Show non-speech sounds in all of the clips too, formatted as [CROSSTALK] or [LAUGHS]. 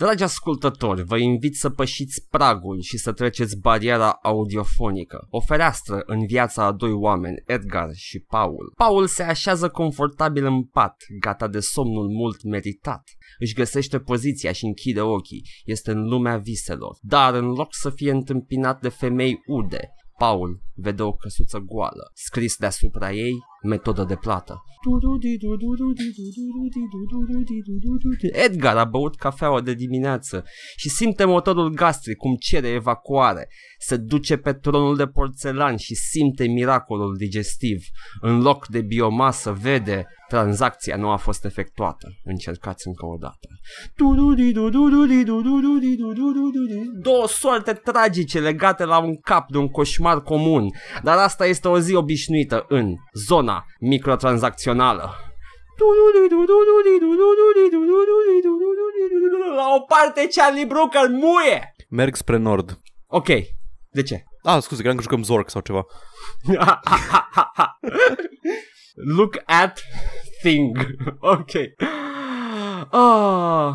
Dragi ascultători, vă invit să pășiți pragul și să treceți bariera audiofonică. O fereastră în viața a doi oameni, Edgar și Paul. Paul se așează confortabil în pat, gata de somnul mult meritat. Își găsește poziția și închide ochii. Este în lumea viselor. Dar în loc să fie întâmpinat de femei ude, Paul vede o căsuță goală, scris deasupra ei metodă de plată. Edgar a băut cafeaua de dimineață și simte motorul gastric cum cere evacuare. Se duce pe tronul de porțelan și simte miracolul digestiv. În loc de biomasă vede tranzacția nu a fost efectuată. Încercați încă o dată. Două soarte tragice legate la un cap de un coșmar comun, dar asta este o zi obișnuită în zona microtransacțională. La o parte Charlie Brooker muie! Merg spre nord. Ok, de ce? Ah, scuze, credeam că jucăm Zork sau ceva. [LAUGHS] Look at thing. Ok. Oh.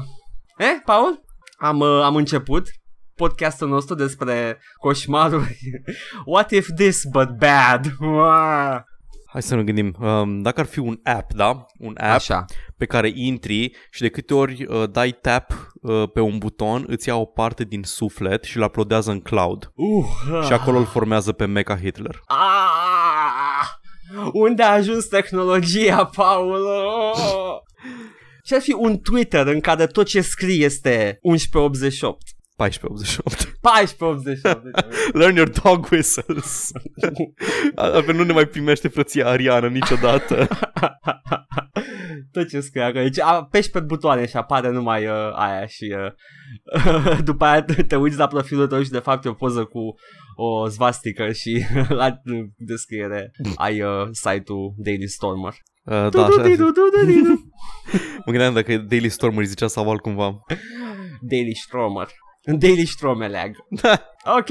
Eh, Paul? Am, uh, am început podcastul nostru despre coșmaruri. [LAUGHS] What if this but bad? Hai să ne gândim. Um, dacă ar fi un app, da? Un app Așa. pe care intri și de câte ori uh, dai tap uh, pe un buton, îți ia o parte din suflet și îl uploadează în cloud. Uh. Și acolo îl formează pe Mecha Hitler. Ah! Unde a ajuns tehnologia, Paul? Oh! Și ar fi un Twitter în care tot ce scrie este 1188. 1488. 1488. [LAUGHS] Learn your dog whistles. Altfel nu ne mai primește frăția Ariana niciodată. tot ce scrie acolo. Deci apeși pe butoane și apare numai uh, aia și uh, [LAUGHS] după aia te, te uiți la profilul tău și de fapt e o poză cu o svastică și [LAUGHS] la descriere ai uh, site-ul Daily Stormer. Uh, da, așa. Mă gândeam dacă Daily Stormer îi zicea sau altcumva. Daily Stromer. Daily Stromelag. [LAUGHS] ok.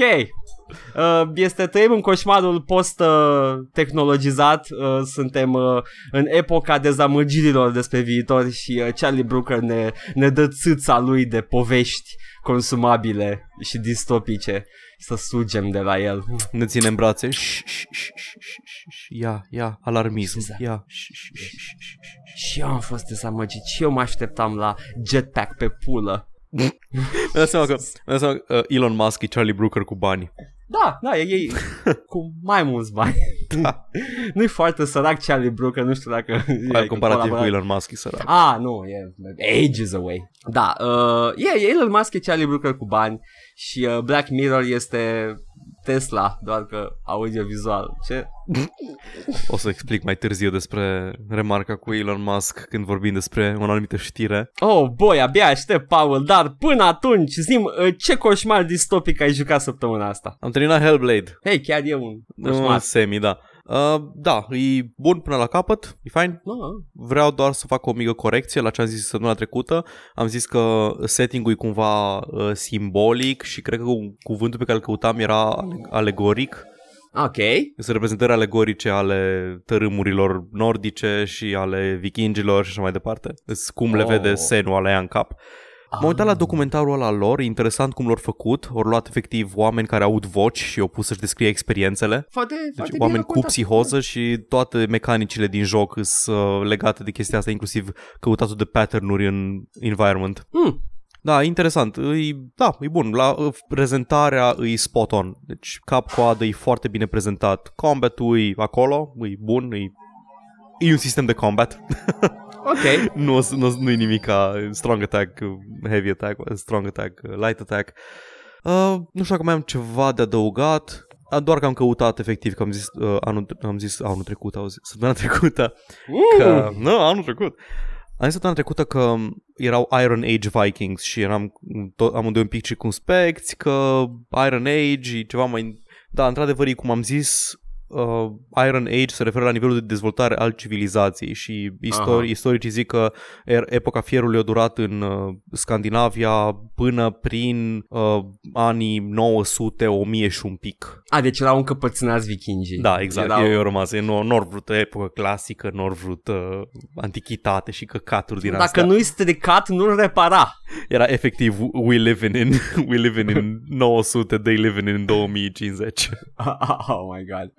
Uh, este trăim în coșmarul post-tehnologizat. Uh, suntem uh, în epoca dezamăgirilor despre viitor și uh, Charlie Brooker ne, ne dă țâța lui de povești consumabile și distopice să sugem de la el. Ne ține în brațe. Ș, ș, ș, ș, ș, ș, Ia, ia, alarmism. Exact. Ia. ș, ș, ș, ș, ș, ș. Și eu am fost dezamăgit și eu mă așteptam la jetpack pe pulă. Mi-am dat seama că, mi-am dat seama că uh, Elon Musk e Charlie Brooker cu bani. Da, da, e, e [LAUGHS] cu mai mulți bani. Da. Nu-i foarte sărac Charlie Brooker, nu știu dacă... Ai comparativ cu colaborat- Elon Musk, e sărac. Ah, nu, e ages away. Da, uh, e, e Elon Musk e Charlie Brooker cu bani și uh, Black Mirror este Tesla, doar că audiovizual. Ce? O să explic mai târziu despre remarca cu Elon Musk când vorbim despre o anumită știre. Oh, boy, abia aștept, Paul, dar până atunci, zim, uh, ce coșmar distopic ai jucat săptămâna asta? Am terminat Hellblade. Hei, chiar e un Uh, coșmar. semi, da. Uh, da, e bun până la capăt, e fain. No, Vreau doar să fac o mică corecție la ce am zis săptămâna trecută. Am zis că setting-ul e cumva uh, simbolic și cred că cuvântul pe care îl căutam era ale- alegoric. ok. Sunt reprezentări alegorice ale tărâmurilor nordice și ale vikingilor și așa mai departe. Deci cum le Oh. vede Senu alea în cap. M-am uitat la documentarul ăla lor, e interesant cum l-au făcut. Au luat efectiv oameni care aud voci și au pus să-și descrie experiențele. Foarte, Deci foarte oameni bine cu racontat. psihoză și toate mecanicile din joc sunt uh, legate de chestia asta, inclusiv căutatul de pattern-uri în environment. Hmm. Da, interesant. E, da, e bun. La uh, prezentarea e spot on. Deci cap-coadă e foarte bine prezentat. Combat-ul e acolo, e bun, e, e un sistem de combat. [LAUGHS] Ok. nu, nu, nu e nimic ca strong attack, uh, heavy attack, uh, strong attack, uh, light attack. Uh, nu știu dacă mai am ceva de adăugat. Uh, Doar că am căutat efectiv, că am zis, uh, anul, am zis anul trecut, auzi, săptămâna trecută, că, nu, anul trecut. Am zis săptămâna trecută că erau Iron Age Vikings și eram tot, amândoi un pic circunspecți că Iron Age e ceva mai... Da, într-adevăr, e cum am zis, uh, Iron Age se referă la nivelul de dezvoltare al civilizației și istori- Aha. istoricii zic că er- epoca fierului a durat în uh, Scandinavia până prin uh, anii 900, 1000 și un pic. A, deci erau încăpățânați vikingii. Da, exact. Erau... Erau... Eu, eu rămas. Nu, nu au vrut epocă clasică, nu au vrut uh, antichitate și căcaturi din Dacă astea. nu-i stricat, nu-l repara. Era efectiv we living in [LAUGHS] we living in 900, they living in 2050. [LAUGHS] oh my god.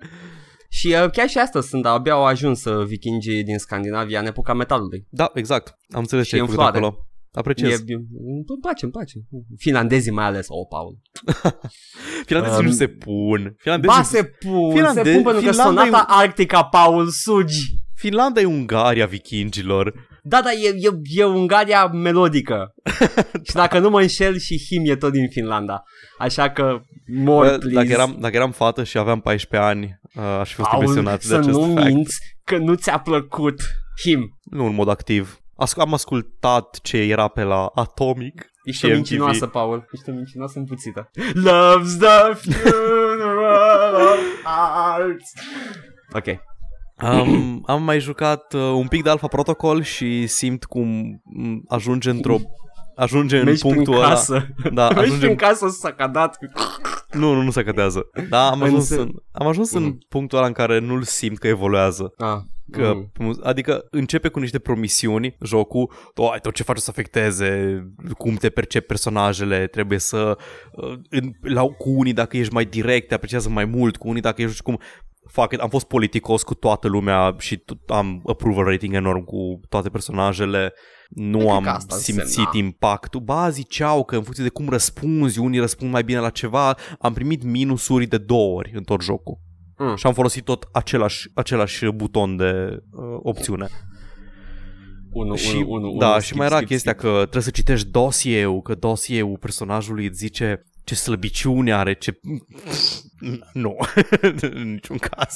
Și uh, chiar și asta sunt, abia au ajuns uh, vikingii din Scandinavia în epoca metalului. Da, exact. Am înțeles Și ce ai în făcut floare. acolo. Apreciez. E, îmi place, îmi place. Finlandezii mai ales, oh, Paul. [LAUGHS] Finlandezii Um, nu se pun. Finlandezii... Ba, se pun, Finlande- se pun pentru că Finlanda sonata e arctica, Paul, sugi. Finlanda e Ungaria vikingilor. Da, da, e, e, e Ungaria melodică. [LAUGHS] și dacă nu mă înșel, și him e tot din Finlanda. Așa că, more, Bă, please. Dacă eram, dacă eram fată și aveam 14 ani, uh, aș fi fost Paul, impresionat de să acest nu fact. minți că nu ți-a plăcut him. Nu în mod activ. Asc- am ascultat ce era pe la Atomic Ești și o MTV. mincinoasă, Paul. Ești o mincinoasă împuțită. Love's the funeral of arts. Ok. Am, am mai jucat uh, un pic de Alpha Protocol și simt cum m, ajunge într-o ajunge în Mergi punctul prin ăla. casă. Da, Mergi ajunge prin casă sacadat. Nu, nu, nu se cădează. Da, am ajuns, Însă- în, am ajuns în Mhm. punctul ăla în care nu-l simt că evoluează. Ah. Că, mm. Adică începe cu niște promisiuni jocul, tot, tot ce faci o să afecteze cum te percep personajele, trebuie să uh, în, la, cu unii dacă ești mai direct te apreciază mai mult, cu unii dacă ești cum fac it. Am fost politicos cu toată lumea și t- am approval rating enorm cu toate personajele. Nu Cred că am asta simțit însemna. impactul. Ba, ziceau că în funcție de cum răspunzi, unii răspund mai bine la ceva, am primit minusuri de două ori în tot jocul. Mm. Și am folosit tot același, același buton de uh, opțiune. Unu, și, unu, unu, da, unu, și skip, mai era skip, chestia skip. că trebuie să citești dosieul, că dosieul personajului îți zice ce slăbiciune are, ce... [LAUGHS] Nu, [LAUGHS] în niciun caz.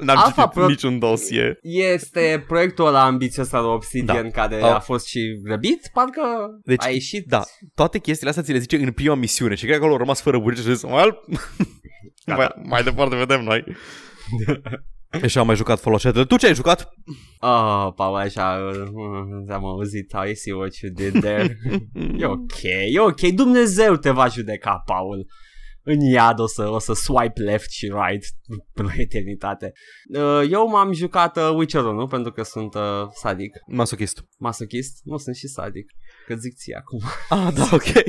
N-am Alpha citit Pro- niciun dosie. Este proiectul ăla ambițios al Obsidian Da. care Au- a fost și răbit, parcă Deci, a ieșit. Da, toate chestiile astea ți le zice în prima misiune și cred că acolo au rămas fără buget și zis, well, [LAUGHS] mai, mai departe vedem noi. [LAUGHS] și am mai jucat Fallout Shelter. Tu ce ai jucat? Oh, Paul, așa, uh, am auzit, I see what you did there. [LAUGHS] e ok, e ok, Dumnezeu te va judeca, Paul. În iad o să, o să swipe left și right [LAUGHS] până la eternitate. Uh, Eu m-am jucat uh, Witcher-ul, nu? Pentru că sunt uh, sadic, Masochist. masochist. Nu, sunt și sadic. Că zic ție acum. Ah, da, ok.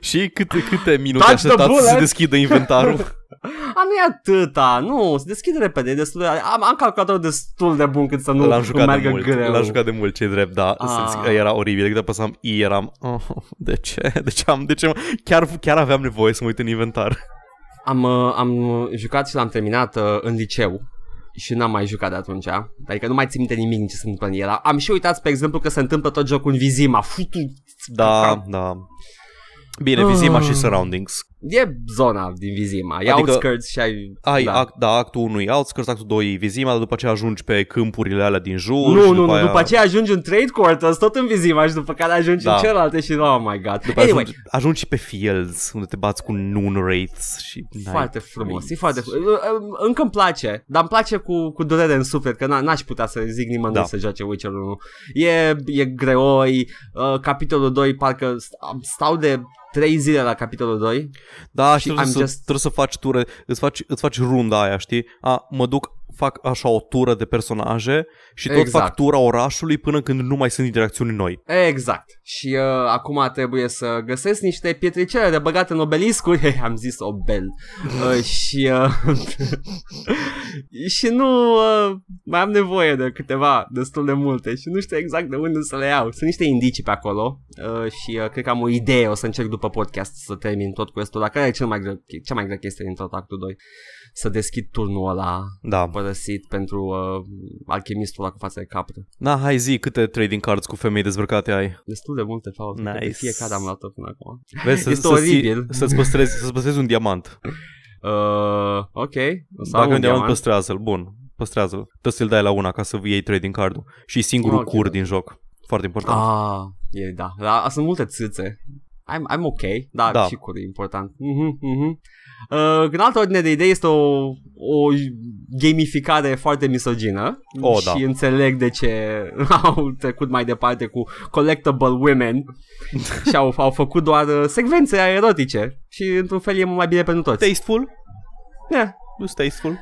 și câte, câte minute Touch the așteptați să se bullet. deschidă inventarul? A, nu e atâta, nu, se deschide repede, e destul de, am, am calculator destul de bun cât să nu l-am îmi jucat de meargă mult. greu. L-am jucat de mult, ce drept, da. Ah. Ah. Era oribil. Când apăsam I, eram... Oh, de ce? De ce am... De ce? Chiar, chiar aveam nevoie să mă uit în inventar. Am, uh, am jucat și l-am terminat uh, în liceu și n-am mai jucat de atunci. Adică nu mai țin minte nimic din ce se întâmplă în el. Am și uitat, spre exemplu, că se întâmplă tot jocul în Vizima. Futu! Da, da. Bine, Ah. Vizima și Surroundings. E zona din Vizima. E Adică outskirts și ai... Ai, da. da. Act, da, actul 1 e Outskirts, actul 2 e Vizima, dar după aceea ajungi pe câmpurile alea din jur. nu, și nu, după nu, aia... după aceea ajungi în trade quarters, tot în Vizima și după care ajungi Da. în celelalte și oh my god. După anyway, ajungi, ajungi și pe Fields, unde te bați cu Noon Wraiths și... Foarte Night frumos, e Wraiths foarte și- frumos. Încă îmi place, dar îmi place cu, cu durere în suflet, că n- n-aș putea să zic nimănui Da. să joace Witcher 1. E, e greoi, uh, capitolul 2 parcă st- stau de 3 zile la capitolul 2. Da, și Și trebuie I'm să, just- trebuie să faci ture, îți faci, îți faci runda aia, știi? A, mă duc, fac așa o tură de personaje și tot Exact. fac tura orașului până când nu mai sunt interacțiuni noi. Exact. Și uh, acum trebuie să găsesc niște pietricele de băgate în obeliscuri. Hei, [LAUGHS] am zis obel. Uh, și uh, [LAUGHS] și nu uh, mai am nevoie de câteva, destul de multe și nu știu exact de unde să le iau. Sunt niște indicii pe acolo uh, și uh, cred că am o idee, o să încerc după podcast să termin tot cu ăsta, care e cel mai greu, cea mai grea chestie din tot actul 2. Să deschid turnul ăla Da. Părăsit pentru uh, alchimistul ăla cu fața de capră. Na, hai zi, câte trading cards cu femei dezbrăcate ai? Destul de multe, Paul. Cred că Pe Nice. fiecare am luat-o până acum. Vezi, să, Este să oribil. Să-ți păstrezi, să-ți păstrezi un diamant. [LAUGHS] Uh, ok. O să Dacă am un un diamant, diamant. păstrează-l. Bun, păstrează-l. Trebuie să-l dai la una ca să iei trading cardul. Și e singurul Ok, cur da. din joc. Foarte important. Ah, e, da. da. Sunt multe țâțe. I'm, I'm ok, dar Da. și cur e important. Mhm, mhm. Uh, în altă ordine de idei este o, o gamificare foarte misogină Oh, și da. înțeleg de ce [LAUGHS] au trecut mai departe cu collectible women și au, au făcut doar uh, secvențe erotice și într-un fel e mai bine pentru toți. Tasteful? Yeah. Nu tasteful?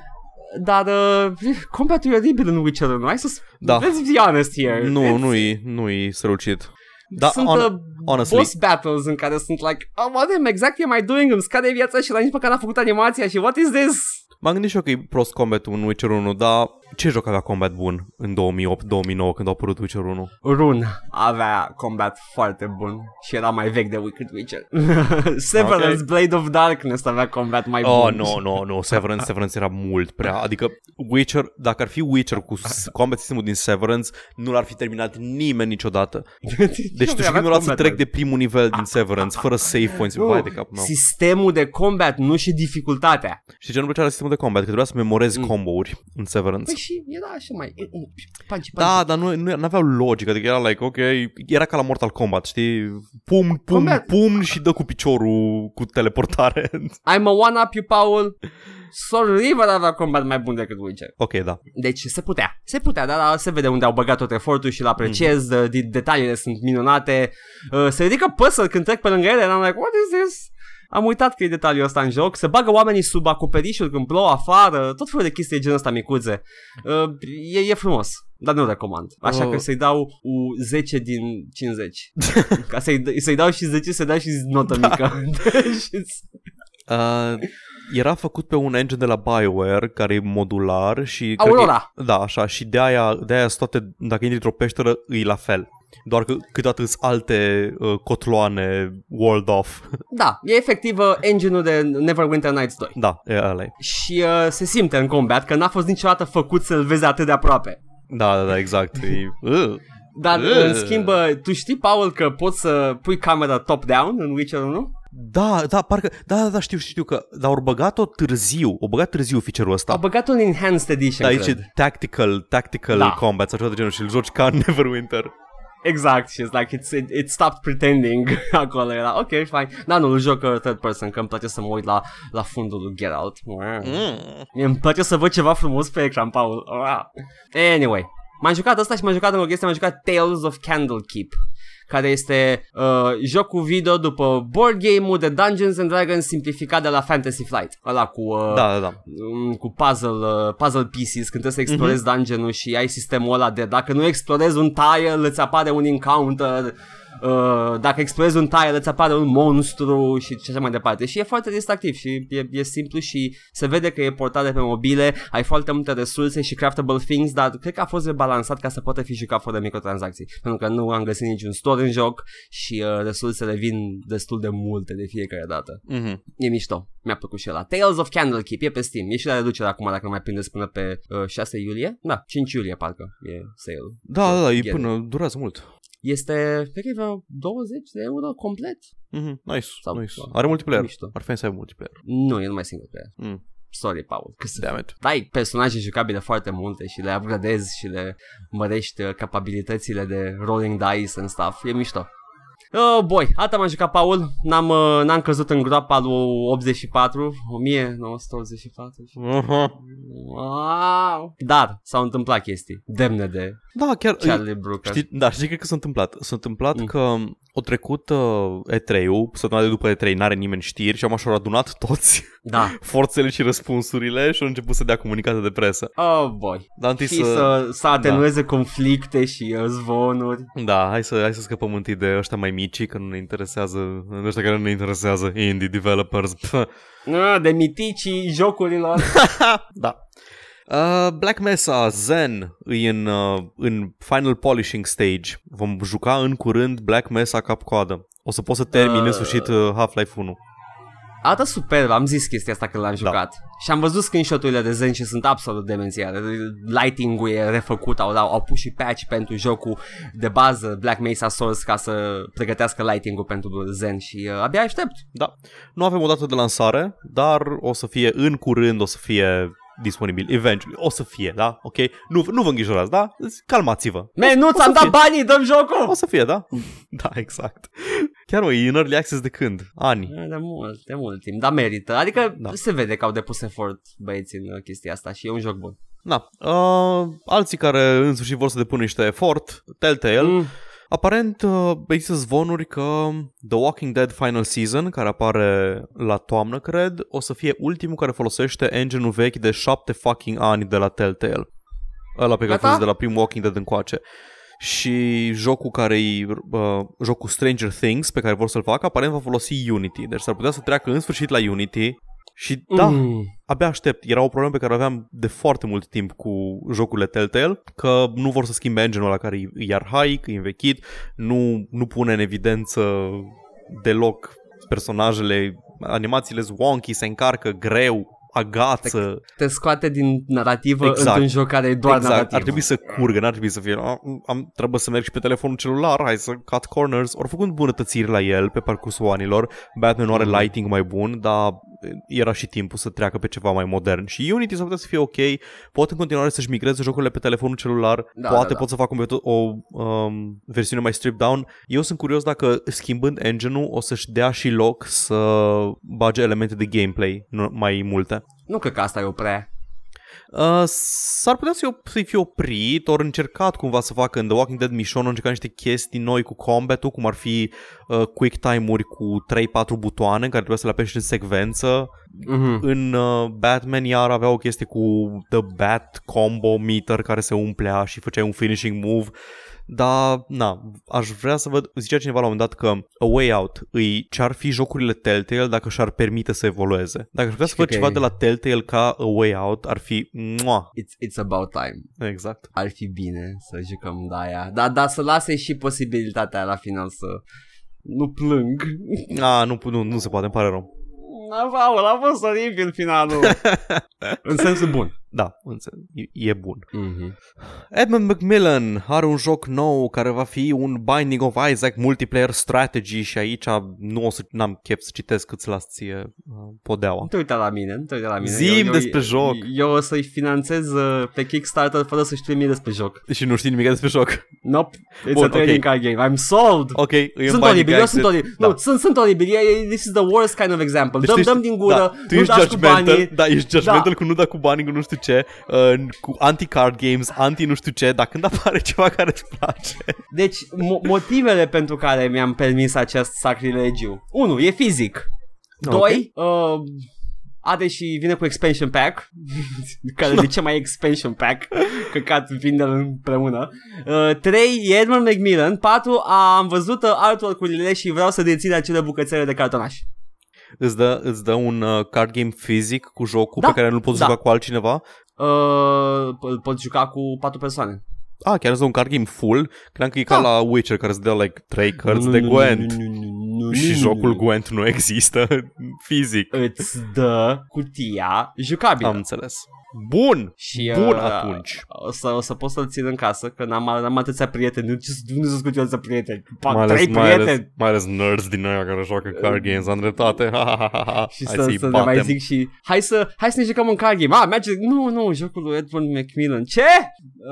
Dar uh, combatul e oribil în Witcher 1, hai să Da. let's be honest here. Nu, It's- nu-i, nu-i strălucit. Da, sunt on- uh, honestly. boss battles în care sunt like, oh, what am exact am I doing? Îmi scade viața și la nici măcar n-a făcut animația și what is this? M-am gândit și eu că e prost combat în Witcher 1, dar ce joc avea combat bun în 2008-2009 când a apărut Witcher 1? Run avea combat foarte bun și era mai vechi de Wicked Witcher. [LAUGHS] Severance Ok. Blade of Darkness avea combat mai Oh, bun. nu, nu, nu, Severance, [LAUGHS] Severance era mult prea, adică Witcher, dacă ar fi Witcher cu s- combat sistemul din Severance, nu l-ar fi terminat nimeni niciodată. [LAUGHS] Deci tu știi că nu să trec de primul nivel din Severance, fără save points, vai de capul meu. Sistemul de combat, nu și dificultatea. Știi ce nu plăcea la sistemul de combat? Că trebuia să memorezi Mm. combo-uri în Severance. Păi și era așa mai... Panci, panci. Da, dar nu, nu aveau logică, adică era like, ok, era ca la Mortal Kombat, știi? Pum, pum, Combat. pum și dă cu piciorul cu teleportare. [LAUGHS] I'm a one-up you, Paul. Soul River avea combat mai bun decât Witcher. ok, da. Deci se putea. Se putea, dar da, se vede unde au băgat tot efortul și îl apreciez. Mhm. Mm. De- detaliile sunt minunate. Uh, Se ridică păsări când trec pe lângă ele. And I'm like, what is this? Am uitat că e detaliul ăsta în joc. Se bagă oamenii sub acoperișuri când plouă afară. Tot felul de chestii de genul ăsta micuțe. Uh, e, e frumos. Dar nu recomand. Așa Oh. că să-i dau u 10 din 50. [LAUGHS] Ca să-i, să-i dau și 10, să-i dau și notă Da. mică. Deci, [LAUGHS] Uh, era făcut pe un engine de la BioWare care e modular și cred că e- Aurora. da, așa, și de aia, de aia sunt toate, dacă intri într-o peșteră, e la fel. Doar că câteodată sunt alte uh, cotloane walled off. [LAUGHS] Da, e efectiv uh, engine-ul de Neverwinter Nights 2. da, e ăla e. Și uh, se simte în combat că n-a fost niciodată făcut să-l vezi atât de aproape. Da, da, da, exact. E, uh. Dar Uh. în schimb, uh, tu știi, Paul, că poți să pui camera top-down în Witcher 1? Da, da, parcă, da, da, da, știu, știu că, dar au băgat-o târziu, au băgat târziu feature-ul ăsta. Au băgat un Enhanced Edition, Da, aici cred. e tactical, tactical Da. combat sau ceva de genul și îl joci ca în Neverwinter. Exact, și it's like, it's, it, it stopped pretending [LAUGHS] acolo, era, ok, fine. Da, nu, îl joc uh, third person, că îmi place să mă uit la, la fundul lui Geralt. Mm. Mie îmi place să văd ceva frumos pe ecran, Paul. Ah. Anyway, m-am jucat asta și m-am jucat în o chestie, m-am jucat Tales of Candlekeep care este uh, jocul video după board game-ul de Dungeons and Dragons simplificat de la Fantasy Flight. Ăla cu, uh, Da, da, da. mm, cu puzzle, uh, puzzle pieces, când trebuie să explorezi mm-hmm. dungeon-ul și ai sistemul ăla de dacă nu explorezi un tile, îți apare un encounter, uh, dacă explorezi un tile, îți apare un monstru și așa mai departe. Și e foarte distractiv și e, e simplu și se vede că e portat de pe mobile, ai foarte multe resurse și craftable things, dar cred că a fost rebalansat ca să poată fi jucat fără microtransacții. Pentru că nu am găsit niciun store în joc și uh, resursele vin destul de multe de fiecare dată. Mhm. E mișto. Mi-a plăcut și ăla. Tales of Candlekeep e pe Steam. E și la reducere acum dacă nu mai prindeți până pe uh, 6 iulie. Da, 5 iulie parcă e sale. Da, da, da, e Get până, durează mult. Este, cred că e vreo 20 de euro complet. Mhm, Nice, Sau- nice. sau- Are multiplayer. mișto. Ar fi să aibă multiplayer. Nu, e numai single player. Mm. Sorry, Paul. Că să Damn it. dai personaje jucabile foarte multe și le upgradezi și le mărești uh, capabilitățile de rolling dice and stuff. E mișto. Oh boy, atât m-am jucat Paul, n-am, uh, n-am căzut în groapa lui 84, 1984. Uh-huh. Wow. Dar s-au întâmplat chestii demne de Da, chiar... Charlie Brooker. Știi, da, știi cred că s-a întâmplat. S-a întâmplat Mm. că o trecut uh, E3-ul, săptămâna de după E3, n-are nimeni știri și am așa adunat toți Da. [LAUGHS] forțele și răspunsurile și au început să dea comunicate de presă. Oh boy. Dar întâi Și să... să, să atenueze da. conflicte și uh, zvonuri. Da, hai să, hai să scăpăm întâi de ăștia mai mici, că nu ne interesează, ăștia care nu ne interesează, indie developers. [LAUGHS] Pf. Ah, De miticii jocurilor. [LAUGHS] da. Uh, Black Mesa, Zen, e în, uh, în final polishing stage. Vom juca în curând Black Mesa cap-coadă. O să pot să termin Uh. în sfârșit uh, Half-Life 1. Arată superb, am zis chestia asta când l-am jucat. Da. Și am văzut screenshot-urile de Zen și sunt absolut demențiale. Lighting-ul e refăcut, au, au pus și patch pentru jocul de bază Black Mesa Source ca să pregătească lighting-ul pentru Zen și uh, abia aștept. Da. Nu avem o dată de lansare, dar o să fie în curând, o să fie disponibil, eventually. O să fie, da? Ok? Nu, nu vă îngrijorați, da? Calmați-vă. Man, nu O ți-am să dat fie. banii, dăm jocul! O să fie, da? [LAUGHS] Da, exact. Chiar Chiar mă, e în early access de când? Ani. De mult, de mult timp, dar merită. Adică Da. se vede că au depus efort băieții în uh, chestia asta și e un joc bun. Na, uh, alții care în sfârșit vor să depună niște efort, Telltale, Mm. Aparent uh, există zvonuri că The Walking Dead Final Season, care apare la toamnă, cred, o să fie ultimul care folosește engine-ul vechi de șapte fucking ani de la Telltale. Ăla pe care Gata? a fost de la primul Walking Dead încoace. Și jocul care e uh, jocul Stranger Things pe care vor să-l facă, aparent va folosi Unity. Deci s-ar putea să treacă în sfârșit la Unity. Și da, Mm. abia aștept. Era o problemă pe care o aveam de foarte mult timp cu jocurile Telltale, că nu vor să schimbe engine-ul ăla care e, e arhaic, e învechit, nu, nu pune în evidență deloc personajele, animațiile sunt wonky, se încarcă greu, agață. Te scoate din narrativă Exact. într-un joc care e doar exact, narrativă. ar trebui să curgă, n-ar trebui să fie "Ah, am, trebuie să merg și pe telefonul celular, hai să cut corners. Au făcut îmbunătățiri la el pe parcursul anilor. Batman nu are Mhm. lighting mai bun, dar era și timpul să treacă pe ceva mai modern. Și Unity s-ar putea să fie ok, pot în continuare să-și migreze jocurile pe telefonul celular, Da, poate da, da. pot să facă o, meto- o um, versiune mai stripped down. Eu sunt curios dacă schimbând engine-ul o să-și dea și loc să bage elemente de gameplay nu- mai multe. Nu cred că asta e o prea. Uh, s-ar putea să-i, op- să-i fie oprit, ori încercat cumva să facă în The Walking Dead Mission, au încercat niște chestii noi cu combat-ul, cum ar fi uh, quick time-uri cu 3-4 butoane care trebuie să le apeși în secvență. Mm-hmm. În uh, Batman iar avea o chestie cu The Bat Combo Meter care se umplea și făceai un finishing move. Dar, na, aș vrea să văd, zicea cineva la un moment dat că A Way Out îi ce-ar fi jocurile Telltale dacă și-ar permite să evolueze. Dacă aș vrea să Știi văd că ceva e- de la Telltale ca A Way Out, ar fi mua, It's, it's about time. Exact. Ar fi bine să jucăm de aia. Dar da, să lase și posibilitatea la final să nu plâng. A, nu, nu, nu se poate, îmi pare rău. Aul, a fost oribil finalul. [LAUGHS] în sensul bun. Da, înțeleg. E, e bun. Mm-hmm. Edmund Macmillan are un joc nou care va fi un Binding of Isaac multiplayer strategy și aici nu o să n-am chef să citesc cât să las ție uh, podeaua. Nu te uita la mine, nu te uita la mine. Zi-mi despre joc. Eu o să-i finanțez uh, pe Kickstarter fără să știe mie despre joc. Și nu știi nimic despre joc. Nope, it's Bun, a trading ok. card game. I'm sold! Ok, e un Sunt Binding oribil, eu Isaac. sunt oribil. Da. Nu, sunt, sunt oribil. E, e, this is the worst kind of example. Deci dăm, tu ești- dăm din gură, da, tu nu ești dați cu judgmental, banii. da, ești judgmental Da. cu nu da cu banii, cu nu știu ce, uh, cu anti-card games, anti nu știu ce, dar când apare [LAUGHS] ceva care îți place. Deci, mo- motivele pentru care mi-am permis acest sacrilegiu. 1. E fizic. Ok. 2. Uh, are și vine cu expansion pack [LAUGHS] Care de ce mai e expansion pack [LAUGHS] Căcat vinde împreună uh, 3 e Edmund Macmillan 4 am văzut uh, artwork-urile și vreau să dețin acele bucățele de cartonaș Îți dă, îți dă un uh, card game fizic cu jocul Da, pe care nu-l poți da. juca cu altcineva? uh, îl pot juca cu 4 persoane Ah, chiar îți dă un card game full? Credeam că e ca Da. la Witcher care îți dă like 3 cărți Nu, de nu, Gwent. nu, nu, nu, nu, Și nu, jocul nu. Gwent nu există [LAUGHS] fizic. Îți dă cutia jucabilă Am înțeles. Bun! Și, Bun uh, atunci. O să, o să pot să-l țin în casă, că n-am, n-am atâția prieteni. Nu, ce, nu să scut eu să prieteni. Pa, Mai ales, trei mai, ales, prieteni. mai ales nerds din aia care joacă card games, am dreptate. [LAUGHS] Ha, ha, ha, ha, ha. Și Hai să, să-i să ne mai batem. zic și hai să, hai să ne jucăm un card game. Ah, merge. Nu, nu, jocul lui Edmund Macmillan. Ce?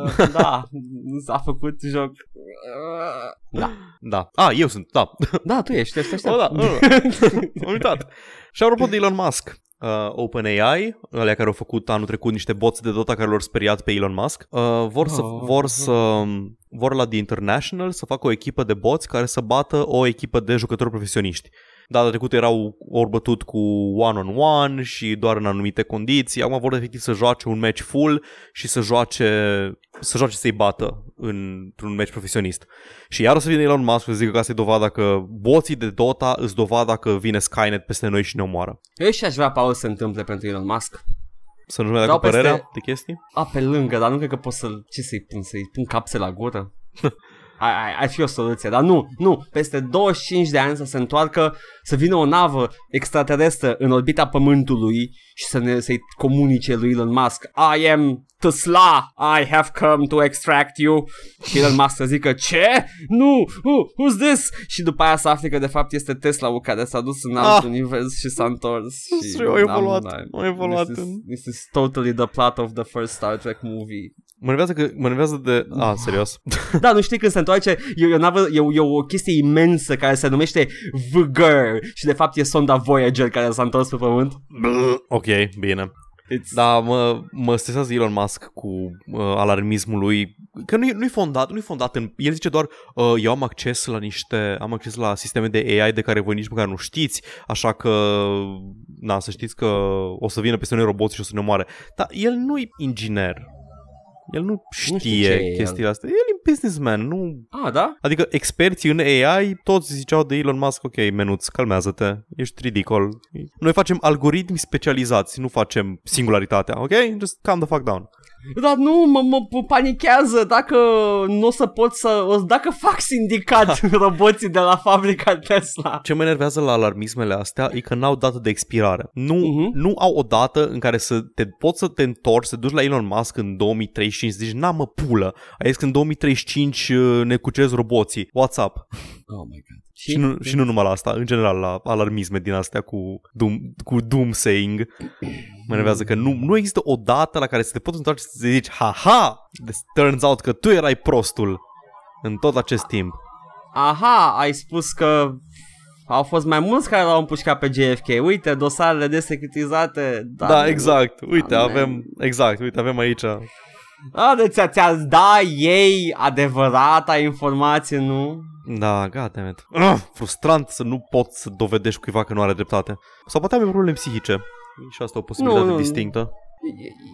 Uh, da, [LAUGHS] s-a făcut joc. Uh, da. Da. Ah, eu sunt, da. [LAUGHS] Da, tu ești, ești, ești. Oh, da, [LAUGHS] oh, Am uitat. Și apropo de Elon Musk, uh, OpenAI, alea care au făcut anul trecut niște boți de Dota care l-au speriat pe Elon Musk, uh, vor, să, Oh. vor să vor la The International să facă o echipă de boți care să bată o echipă de jucători profesioniști. Data trecută erau ori bătut cu one-on-one și doar în anumite condiții. Acum vor efectiv să joace un match full și să joace, să joace să-i bată într-un match profesionist. Și iar o să vină Elon Musk să zică că asta e dovada că boții de Dota îți dovada că vine Skynet peste noi și ne omoară. Eu și aș vrea, Paul, să se întâmple pentru Elon Musk. Să nu mai dea Dau cu părerea peste- de chestii? A, pe lângă, dar nu cred că pot să-l... Ce să-i pun? Să-i pun capse la gură? [LAUGHS] Ai, ai, ar fi o soluție, dar nu, nu, peste 25 de ani să se întoarcă, să vină o navă extraterestră în orbita Pământului și să ne, să-i comunice lui Elon Musk I am Tesla, I have come to extract you și Elon Musk să zică ce? Nu, who, who's this? Și după aia să afli că de fapt este Tesla-ul care s-a dus în alt Ah. univers și s-a întors și Au evoluat, n-am- au evoluat This is, în- this is totally the plot of the first Star Trek movie Mă nervează că mă nervează de... A, serios. Da, nu știi când se întoarce, e, e, o navă, e, e o chestie imensă care se numește Vigor și de fapt e sonda Voyager care s-a întors pe pământ. ok, bine. It's... Da, mă, mă stresează Elon Musk cu uh, alarmismul lui, că nu-i, nu-i fondat, nu-i fondat în... El zice doar, uh, eu am acces la niște, am acces la sisteme de AI de care voi nici măcar nu știți, așa că, na, să știți că o să vină peste noi roboți și o să ne omoare. Dar el nu-i inginer. El nu știe, Nu știu ce e chestiile astea. El e businessman, nu... Ah, da? Adică experții în AI toți ziceau de Elon Musk, ok, menuț, calmează-te, ești ridicol. Noi facem algoritmi specializați, nu facem singularitatea, ok? Just calm the fuck down. Dar nu, mă, mă panichează dacă nu o să pot să... o- Dacă fac sindicat [LAUGHS] roboții de la fabrica Tesla. Ce mă enervează la alarmismele astea e că n-au dată de expirare. Nu, Mhm. nu au o dată în care să te poți să te întorci, să te duci la Elon Musk în 2035, zici, n mă pulă, ai zis că în 2035 uh, ne cuceresc roboții. What's up? Oh my god. Și nu, și nu numai la asta, în general la alarmisme din astea cu, doom, cu doomsaying. Mă enervează că nu, nu există o dată la care să te poți întoarce și să zici Ha-ha! This turns out că tu erai prostul în tot acest timp. Aha, ai spus că au fost mai mulți care l-au împușcat pe JFK. Uite, dosarele desecretizate. Da, da exact. Uite, Amen. avem, exact, uite, avem aici. A, de ți-a, ți-a da ei adevărata informație, nu? Da, gata, met. Frustrant să nu poți să dovedești cuiva că nu are dreptate. Sau poate am probleme psihice. E Și asta e o posibilitate Nu, nu. distinctă.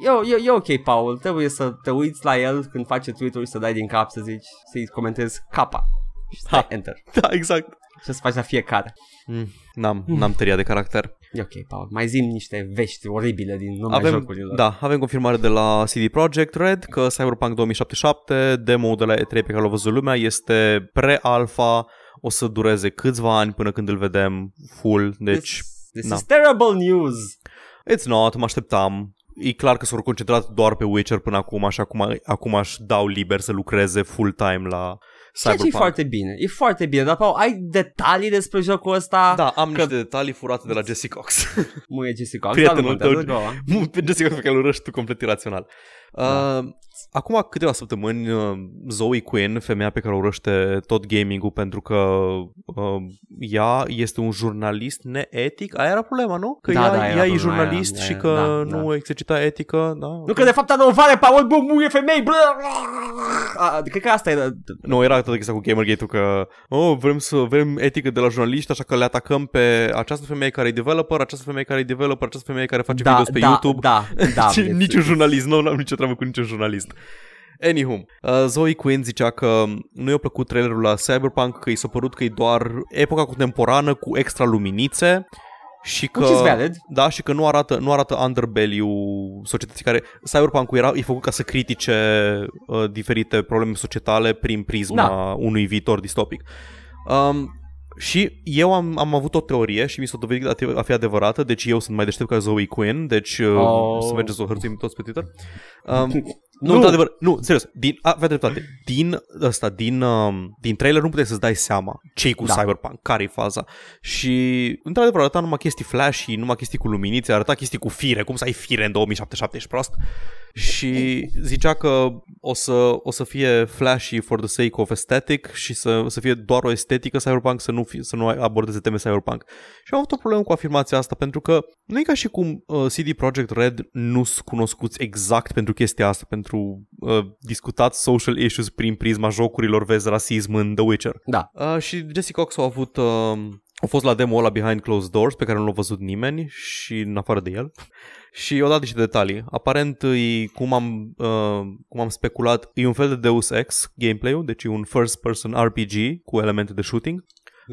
E, e, e ok, Paul, trebuie să te uiți la el când face tweet-uri și să dai din cap să zici, să-i comentezi capa și să dai Ha. enter Da, exact. și să faci la fiecare. Mm, n-am, n-am tăria de caracter. E ok, Paul, mai zim niște vești oribile din lumea Avem, jocurilor. da, avem confirmare de la CD Projekt Red că Cyberpunk 2077, demo de la E3 pe care l-a văzut lumea, este pre-alpha, o să dureze câțiva ani până când îl vedem full, deci This, this na. is terrible news. it's not, mă așteptam. E clar că s-au concentrat doar pe Witcher până acum și acum, acum aș dau liber să lucreze full-time la Ceea ce e Cyberpunk. foarte bine, e foarte bine, dar Paul, ai detalii despre jocul ăsta? Da, am Că- niște detalii furate de la Jesse Cox. Muie Jessica, Prietenul dar nu tău. contează, go on. pe Jesse Cox pe care îl urăști tu complet irațional. Da. Uh, acum câteva săptămâni, uh, Zoe Quinn, femeia pe care o urăște tot gaming-ul pentru că uh, ea este un jurnalist neetic, aia era problema, nu? Că Da, ea, da, era ea e problema, jurnalist aia, și aia, că da, nu da. exercita etică, da? Nu că de fapt adăuvare, Paul, bă, muie femei, bă, A, Cred că asta era Nu, era toată chestia cu Gamergate-ul că oh, vrem să vrem etică de la jurnaliști, așa că le atacăm pe această femeie care e developer, această femeie care e developer, această femeie care face da, videos pe da, YouTube. Da, da, [LAUGHS] Ce- este- niciun jurnalist, nu am nicio treabă cu niciun jurnalist. Anywho, uh, Zoe Quinn zicea că nu i-a plăcut trailerul la Cyberpunk, că i s-a părut că e doar epoca contemporană cu extra luminițe și că, Which is valid. da, și că nu arată, nu arată underbelly-ul societății care... Cyberpunk-ul era, e făcut ca să critique uh, diferite probleme societale prin prisma Da. unui viitor distopic. Um, și eu am, am avut o teorie și mi s-a dovedit a fi- a fi adevărată, deci eu sunt mai deștept ca Zoe Quinn, deci uh, Oh. să mergeți să o hărțuim toți pe Twitter. Um, [LAUGHS] nu, Nu. într-adevăr, nu, serios, din, a, avea dreptate. Din ăsta, din, um, din trailer nu puteai să-ți dai seama ce cu Da. Cyberpunk, care e faza. Și, într-adevăr, arăta numai chestii flashy, numai chestii cu luminițe, arăta chestii cu fire, cum să ai fire în 2077, ești prost? Și zicea că o să, o să fie flashy for the sake of aesthetic și să, să fie doar o estetică Cyberpunk, să nu, fi, să nu abordeze teme Cyberpunk. Și am avut o problemă cu afirmația asta, pentru că nu e ca și cum uh, CD Projekt Red nu sunt cunoscuți exact pentru chestia asta, pentru uh, discutat social issues prin prisma jocurilor, vezi rasism în The Witcher. Da. Uh, și Jesse Cox a avut... Uh, a fost la demo ăla Behind Closed Doors pe care nu l-a văzut nimeni și în afară de el. Și o dat niște detalii. Aparent, e, cum, am, uh, cum am speculat, e un fel de Deus Ex gameplay-ul, deci e un first-person RPG cu elemente de shooting.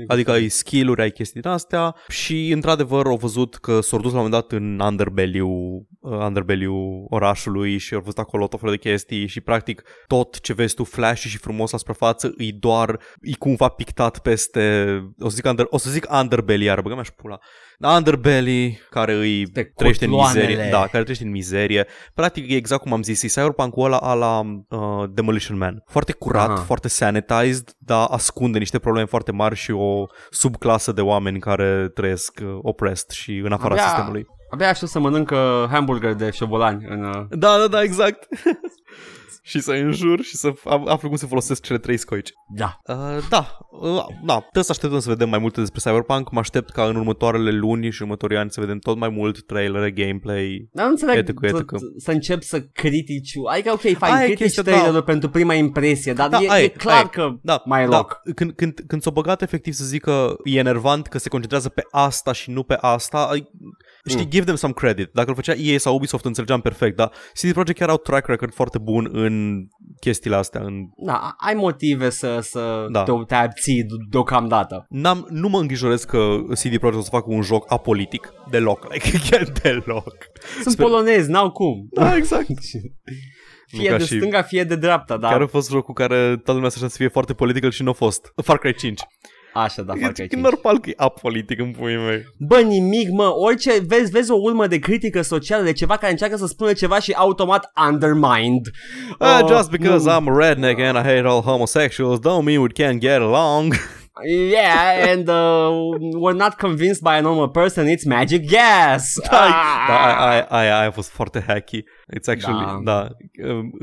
Adică ai skill-uri, ai chestii din astea și într-adevăr au văzut că s-au dus la un moment dat în underbelly-ul, uh, underbelly-ul orașului și au văzut acolo tot felul de chestii și practic tot ce vezi tu flashy și frumos la suprafață e doar, e cumva pictat peste, o să zic, under, o să zic underbelly iar, băgă și pula. Underbelly care îi Pe trăiește în cotloanele. mizerie, da, care trăiește în mizerie. Practic e exact cum am zis, e cyberpunk-ul ăla a la uh, Demolition Man. Foarte curat, Aha. foarte sanitized, dar ascunde niște probleme foarte mari și o subclasă de oameni care trăiesc uh, oppressed și în afara Abia- sistemului. Abia aștept să mănânc uh, hamburger de șobolani în... Uh... Da, da, da, exact. [LAUGHS] și să înjur și să af- aflu cum se folosesc cele trei scoici. Da. Uh, da, uh, da, trebuie să așteptăm să vedem mai multe despre Cyberpunk. Mă aștept ca în următoarele luni și următorii ani să vedem tot mai mult trailere, gameplay. Dar nu înțeleg Etică, să, etică. să încep să critici. Adică, ok, fain, Aia e critici chestia, trailerul da. pentru prima impresie, dar Da, e, aia e e, clar aia e. că Da, mai e da. loc. Când, când, când s-o băgat efectiv să zică e enervant că se concentrează pe asta și nu pe asta, ai- știi, Mm. give them some credit. Dacă îl făcea EA sau Ubisoft înțelegeam perfect, dar CD Projekt chiar au track record foarte bun în chestiile astea. În... Da, ai motive să, să Da. te, te abții de- deocamdată. N-am, nu mă îngrijorez că CD Projekt o să facă un joc apolitic. Deloc. Like, [LAUGHS] chiar deloc. Sunt Sper- polonezi, n-au cum. Da, exact. [LAUGHS] Fie ca de și- stânga, fie de dreapta, da. Care a fost jocul care toată lumea se aștepta să fie foarte political și nu a fost. Far Cry 5. Așa, da, fac e aici. normal că e apolitic în puii mei. Bă, nimic, mă, orice, vezi, vezi o urmă de critică socială, de ceva care încearcă să spună ceva și automat undermined. Uh, Oh, just because nu. I'm a redneck and I hate all homosexuals don't mean we can't get along. [LAUGHS] Yeah, and uh, we're not convinced by a normal person, it's magic gas. Da, [LAUGHS] Ah! da, aia, aia, aia, aia a fost foarte hacky. It's actually, Da. da, da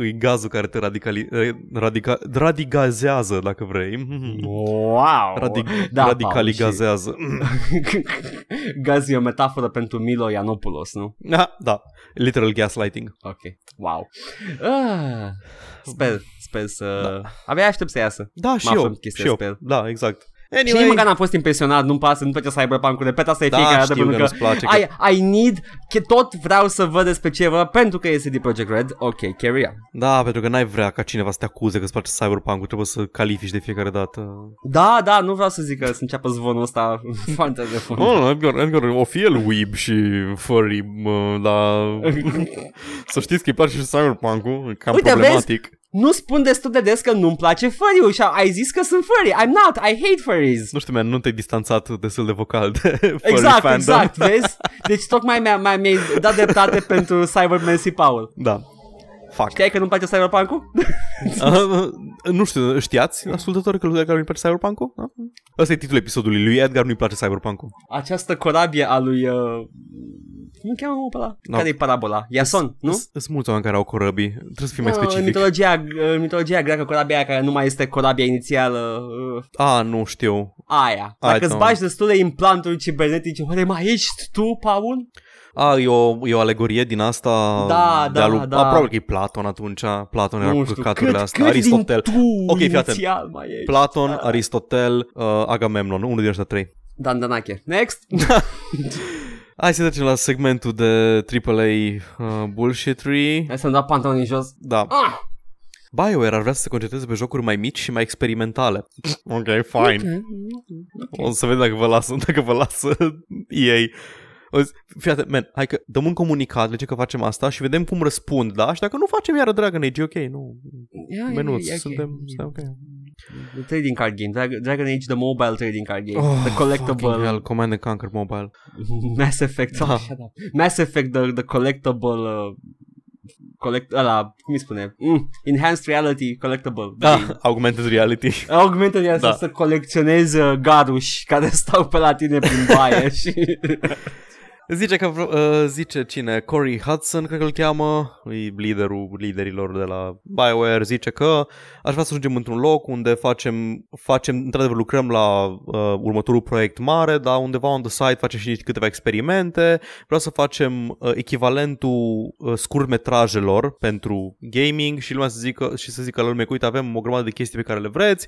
e gazul care te radicali, radica, radigazează, dacă vrei. Mhm. Wow. Radic, da, radicaligazează. Paul, și- [LAUGHS] Gaz e o metaforă pentru Milo Yiannopoulos, nu? Da, da, literal gaslighting. Ok, wow. Ah, sper, sper să... Da. Abia aștept să iasă. Da, și Mă află eu, în chestia, și eu. sper. Da, exact. Și nici Anyway, măcar n-am fost impresionat, nu-mi pasă, nu-mi place Cyberpunk-ul, repet asta e Da, fiecare dată, știu pentru că că, nu-ți place, I, I need, că tot vreau să văd despre ce e vorba, pentru că e CD Projekt Red, ok, carry on. da, pentru că n-ai vrea ca cineva să te acuze că îți place Cyberpunk-ul, trebuie să califici de fiecare dată. Da, da, nu vreau să zic că să înceapă zvonul ăsta [LAUGHS] foarte de fund. Oh, Edgar, Edgar o fi el weeb și furry, mă, dar [LAUGHS] să știți că îi place și Cyberpunk-ul, e cam Uite, problematic. Nu spun destul de des că nu-mi place furry și ai zis că sunt furry. I'm not, I hate furries. Nu știu, man, nu te-ai distanțat destul de vocal de [LAUGHS] furry Exact, fandom. exact, [LAUGHS] vezi? Deci tocmai mi-a, mi-a, mi-ai dat dreptate pentru Cyberman și Paul. Da. Fuck. Știai că nu-mi place Cyberpunk-ul? Uh, [LAUGHS] nu știu, știați, ascultători, că lui Edgar nu-i place Cyberpunk-ul? Da? Ăsta e titlul episodului. Lui Edgar nu-i place Cyberpunk-ul. Această corabie a lui... Uh... Cum cheamă omul pe ăla? No. Care e parabola? Iason, nu? Sunt mulți oameni care au corăbii. Trebuie să fii mai Ah, În specific. mitologia, în mitologia greacă, corabia aia care nu mai este corabia inițială, uh, A, nu știu. aia. Hai, Dacă îți Tom. bagi destule implanturi cibernetice, oare mai ești tu, Paul? A, e o, e o alegorie din asta Da, de da, lui, da. A, probabil că e Platon atunci Platon era nu cu știu, căcaturile cât, astea cât Aristotel din tu Ok, fii atent. inițial mai ești? Platon, Aristotel, uh, Agamemnon Unul din ăștia trei Dan Danache. Next. [LAUGHS] Hai să trecem la segmentul de AAA uh, bullshitry Hai să-mi dau pantalonii jos. Da Ah! BioWare ar vrea să se concentreze pe jocuri mai mici și mai experimentale Ok, fine O să vedem dacă vă lasă, dacă vă lasă EA. O zi- Fii atent, man, hai că dăm un comunicat, le că facem asta și vedem cum răspund, da? Și dacă nu facem iară Dragon Age, e ok, nu. Yeah, Menuț, yeah, suntem, okay. suntem ok. The trading card game. Drag- Dragon Age, the mobile trading card game. Oh, the collectible. fucking hell, Command and Conquer Mobile. [LAUGHS] Mass Effect. Da. Oh, shut up. Mass Effect, the, the collectible... Uh, collect, ăla, cum îi spune? Mm, enhanced reality collectible. Ah, augmented reality. [LAUGHS] Augmented reality Da. să colecționezi uh, garuși care stau pe la tine prin baie [LAUGHS] și... Zice că vre- uh, zice cine, Corey Hudson, cred că îl cheamă, e liderul liderilor de la BioWare, zice că aș vrea să ajungem într-un loc unde facem, facem într-adevăr lucrăm la uh, următorul proiect mare, dar undeva on the side facem și câteva experimente. Vreau să facem uh, echivalentul uh, scurtmetrajelor pentru gaming și lumea să zică și să zică la lume că uite avem o grămadă de chestii pe care le vreți.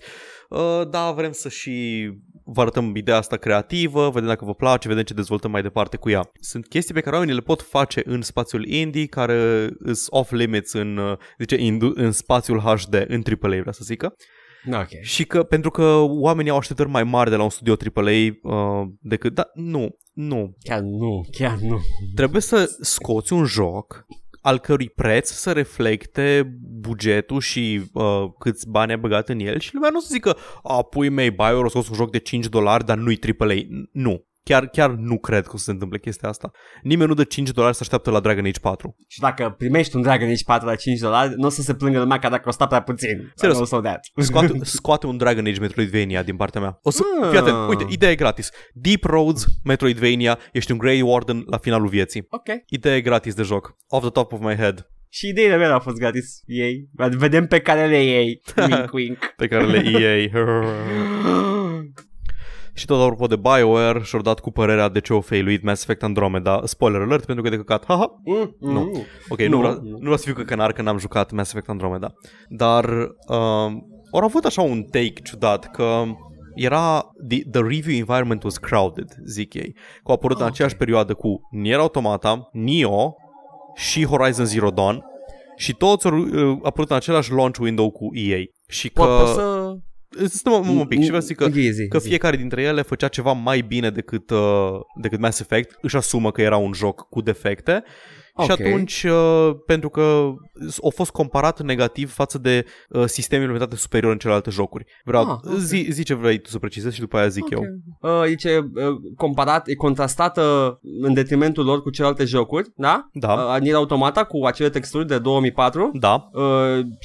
Uh, da, vrem să și vă arătăm ideea asta creativă, vedem dacă vă place, vedem ce dezvoltăm mai departe cu ea. Sunt chestii pe care oamenii le pot face în spațiul indie, care sunt off-limits în, uh, zice, in, în spațiul HD, în AAA, vrea să zică. ok. Și că pentru că oamenii au așteptări mai mari de la un studio AAA uh, decât... Da, nu, nu. Chiar nu, chiar nu. Trebuie să scoți un joc al cărui preț să reflecte bugetul și uh, câți bani ai băgat în el și lumea nu o să zică a, pui mei, BioWare a scos un joc de 5 dolari, dar nu-i AAA. N- Nu. Chiar, chiar nu cred că o să se întâmple chestia asta. Nimeni nu dă 5 dolari să așteaptă la Dragon Age 4. Și dacă primești un Dragon Age 4 la 5 dolari, nu o să se plângă lumea ca dacă costa prea puțin. Serios. Also that. Scoate, [LAUGHS] scoate un Dragon Age Metroidvania din partea mea. O să, Ah. fii atent, uite, idee gratis. Deep Roads, Metroidvania, ești un Grey Warden la finalul vieții. ok. Idee gratis de joc. Off the top of my head. Și ideile mele au fost gratis ei. Vedem pe care le ei. [LAUGHS] Wink, wink. pe care le EA. [LAUGHS] Și tot apropo de BioWare și-au dat cu părerea de ce o failuit Mass Effect Andromeda. Spoiler alert pentru că de căcat. Haha. Mm, mm. Nu. Ok, nu, nu, vreau, nu vreau să fiu căcănar că n-am jucat Mass Effect Andromeda. Dar uh, au avut așa un take ciudat că era the, the review environment was crowded, zic ei. Că au apărut oh, în aceeași okay. perioadă cu Nier Automata, Nioh și Horizon Zero Dawn și toți au uh, apărut în același launch window cu EA. Și că... Poate să Stăm un pic și vreau să zic că, că fiecare dintre ele făcea ceva mai bine decât, uh, decât Mass Effect, își asumă că era un joc cu defecte Okay. Și atunci, uh, pentru că au fost comparat negativ față de uh, sisteme implementate superior în celelalte jocuri. Vreau, ah, okay. zi, zi ce vrei tu să precizezi și după aia zic okay. eu. Uh, e uh, comparat, e contrastată în detrimentul lor cu celelalte jocuri, da? Da. Uh, Nier Automata cu acele texturi de 2004. Da. Uh,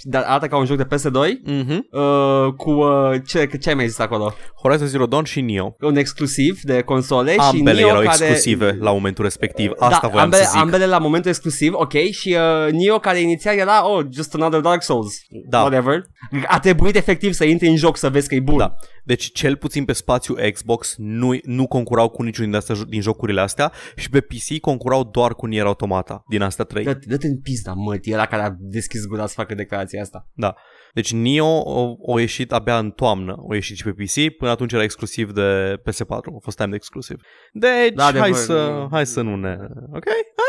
dar arată ca un joc de PS2. Mm-hmm. Uh, cu uh, ce, ce ai mai zis acolo? Horizon Zero Dawn și Nioh. Un exclusiv de console ambele și Nioh erau care... exclusive la momentul respectiv. Asta da, voiam ambele, să zic. Ambele la momentul exclusiv, ok, și uh, Nioh care inițial era, oh, just another Dark Souls, da. whatever. A trebuit efectiv să intri în joc să vezi că e bun. Da. Deci cel puțin pe spațiu Xbox nu, nu concurau cu niciunul din, astea, din jocurile astea și pe PC concurau doar cu Nier Automata din astea trei. Dă-te, dă-te în pizda, mă, e ăla care a deschis gura să facă declarația asta. Da. Deci Nio o, o ieșit abia în toamnă, o ieșit și pe PC, până atunci era exclusiv de PS4, a fost time exclusiv. Deci, da, hai, să, hai să nu ne... Ok? Ha?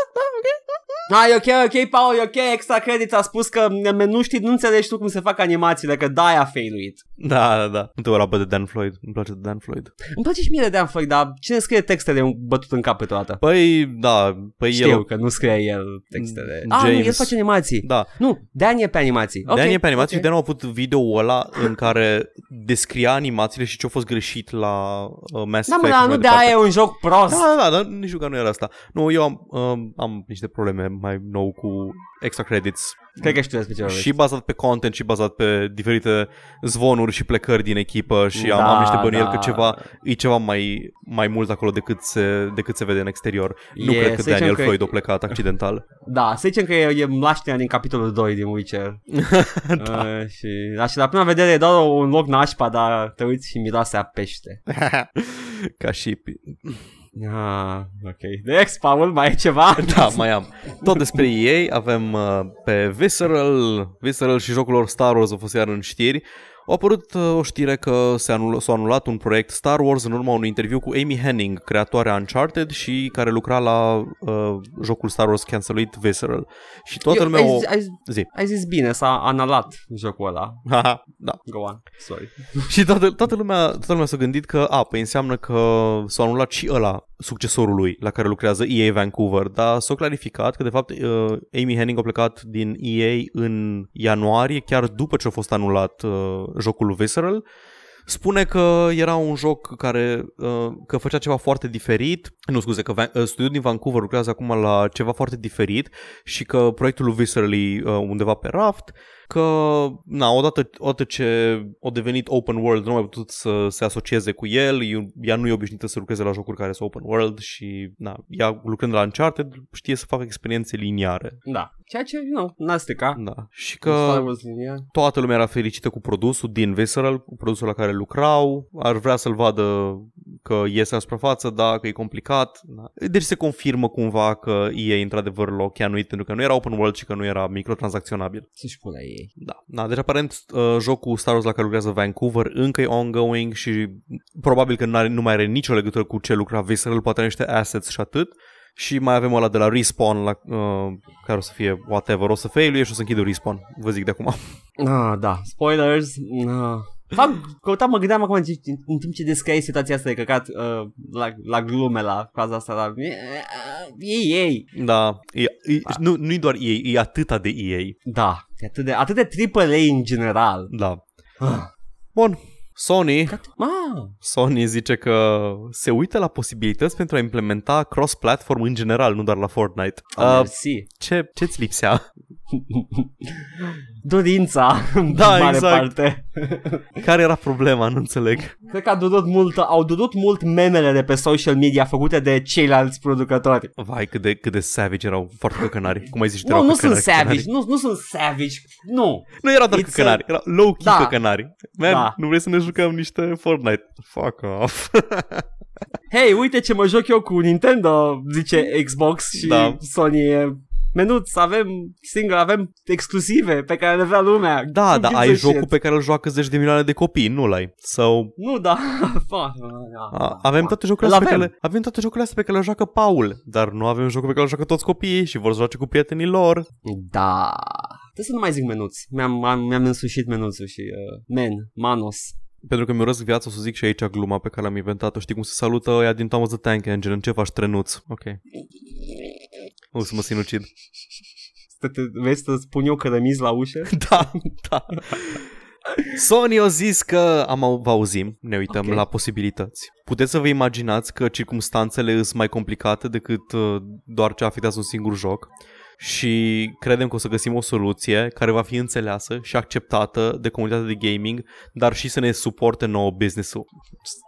Da, ok? Ah, e ok, ok, Paul, e ok, extra credit a spus că nu știi, nu înțelegi tu cum se fac animațiile, că da, a failuit. Da, da, da. Nu te ura de Dan Floyd, îmi place de Dan Floyd. Îmi place și mie de Dan Floyd, dar cine scrie textele bătut în cap pe toată? Păi, da, păi Știu el... că nu scrie el textele. James... Ah, nu, el face animații. Da. Nu, Dan e pe animații. Okay, Dan e pe animații okay. și Dan a avut video ăla în care descria animațiile și ce a fost greșit la uh, Mass da, Effect. Da, nu de aia e un joc prost. Da, da, da, nici că nu era asta. Nu, eu am, um, am niște probleme mai nou cu extra credits. Cred că știu despre ce Și bazat pe content și bazat pe diferite zvonuri și plecări din echipă și da, am, am niște bănuieli da. că ceva, e ceva mai, mai mult acolo decât se, decât se vede în exterior. E, nu cred că Daniel că Floyd a plecat accidental. [LAUGHS] Da, să zicem că e, e mlaștina din capitolul 2 din Witcher. [LAUGHS] da. uh, și, da, și la prima vedere e doar un loc nașpa, dar te uiți și miroase a pește. [LAUGHS] Ca și Ah, ok. Next, Paul, mai e ceva? [LAUGHS] Da, mai am. Tot despre ei avem uh, pe Visceral, Visceral și jocul lor Star Wars au fost iar în știri. A apărut uh, o știre că s-a, anul- s-a anulat un proiect Star Wars în urma unui interviu cu Amy Henning, creatoarea Uncharted și care lucra la uh, jocul Star Wars canceluit Visceral. Și toată Eu, lumea ai, o... ai, zi. ai zis bine, s-a anulat jocul ăla. Aha, da. Go on, sorry. [LAUGHS] și toată, toată, lumea, toată lumea s-a gândit că, a, păi înseamnă că s-a anulat și ăla succesorului la care lucrează EA Vancouver, dar s-a clarificat că de fapt uh, Amy Henning a plecat din EA în ianuarie, chiar după ce a fost anulat uh, jocul Visceral. Spune că era un joc care uh, că făcea ceva foarte diferit, nu scuze, că uh, studiul din Vancouver lucrează acum la ceva foarte diferit și că proiectul lui Visceral e uh, undeva pe raft că, na, odată, odată ce a devenit open world, nu mai putut să se asocieze cu el, ea nu e obișnuită să lucreze la jocuri care sunt open world și, na, ea lucrând la Uncharted știe să facă experiențe liniare. Da, ceea ce, nu, n-a stricat. Da, și că toată lumea era fericită cu produsul din Visceral, cu produsul la care lucrau, ar vrea să-l vadă că iese la suprafață, da, că e complicat. Da. Deci se confirmă cumva că EA într-adevăr l-a chianuit pentru că nu era open world, ci că nu era microtransacționabil. Să-și pune ei ei. Da, da deci aparent uh, jocul Star Wars la care lucrează Vancouver încă e ongoing și probabil că nu mai are nicio legătură cu ce lucra Visceral, poate are niște assets și atât. Și mai avem ăla de la Respawn, la, uh, care o să fie whatever, o să failuie și o să închidă Respawn, vă zic de acum. Ah, da, spoilers. Ah. Fac, căutam, mă gândeam acum în, în timp ce descrie situația asta de căcat uh, la, la glume la faza asta, dar e ei. Da, e, e, da. Nu, nu-i doar ei, e atâta de ei. Da, e atât de, atât de AAA în general. Da. Ah. Bun, Sony, ah. Sony zice că se uită la posibilități pentru a implementa cross-platform în general, nu doar la Fortnite. Oh, uh, ce, ce-ți lipsea? [LAUGHS] Dorința, în Da, mare exact. parte. [LAUGHS] Care era problema? Nu înțeleg. Cred că a durut mult, au durut mult memele de pe social media făcute de ceilalți producători. Vai, cât de, cât de savage erau, foarte căcănari. Cum ai zis, Nu, erau nu sunt căcănari, savage, căcănari. nu, nu sunt savage, nu. Nu erau doar It's căcănari, erau low-key Da. căcănari. Man, Da. nu vrei să ne jucăm niște Fortnite? Fuck off. Hei, uite ce mă joc eu cu Nintendo, zice Xbox și Da. Sony e Menuț, avem singur, avem exclusive pe care le vrea lumea. da, Who da, gives ai a jocul shit? pe care îl joacă zeci de milioane de copii, nu l-ai. So, Nu, da. [LAUGHS] Fuck. a, avem toate jocurile Îl astea pe avem. care, le- avem toate jocurile astea pe care le joacă Paul, dar nu avem jocul pe care le joacă toți copiii și vor să joace cu prietenii lor. Da. Trebuie să nu mai zic menuț. Mi-am, am, mi-am însușit menuțul și uh, men, manos. Pentru că mi urăsc viața, o să zic și aici gluma pe care l-am inventat-o. Știi cum se salută ăia din Thomas the Tank Engine? În ce faci trenuț? Ok. O să mă sinucid. Să te, vezi să spun eu cărămizi la ușă? [LAUGHS] da, da. Sony a zis că am au- vă auzim, ne uităm Ok. la posibilități. Puteți să vă imaginați că circumstanțele sunt mai complicate decât uh, doar ce afectează un singur joc și credem că o să găsim o soluție care va fi înțeleasă și acceptată de comunitatea de gaming, dar și să ne suporte nouă business-ul.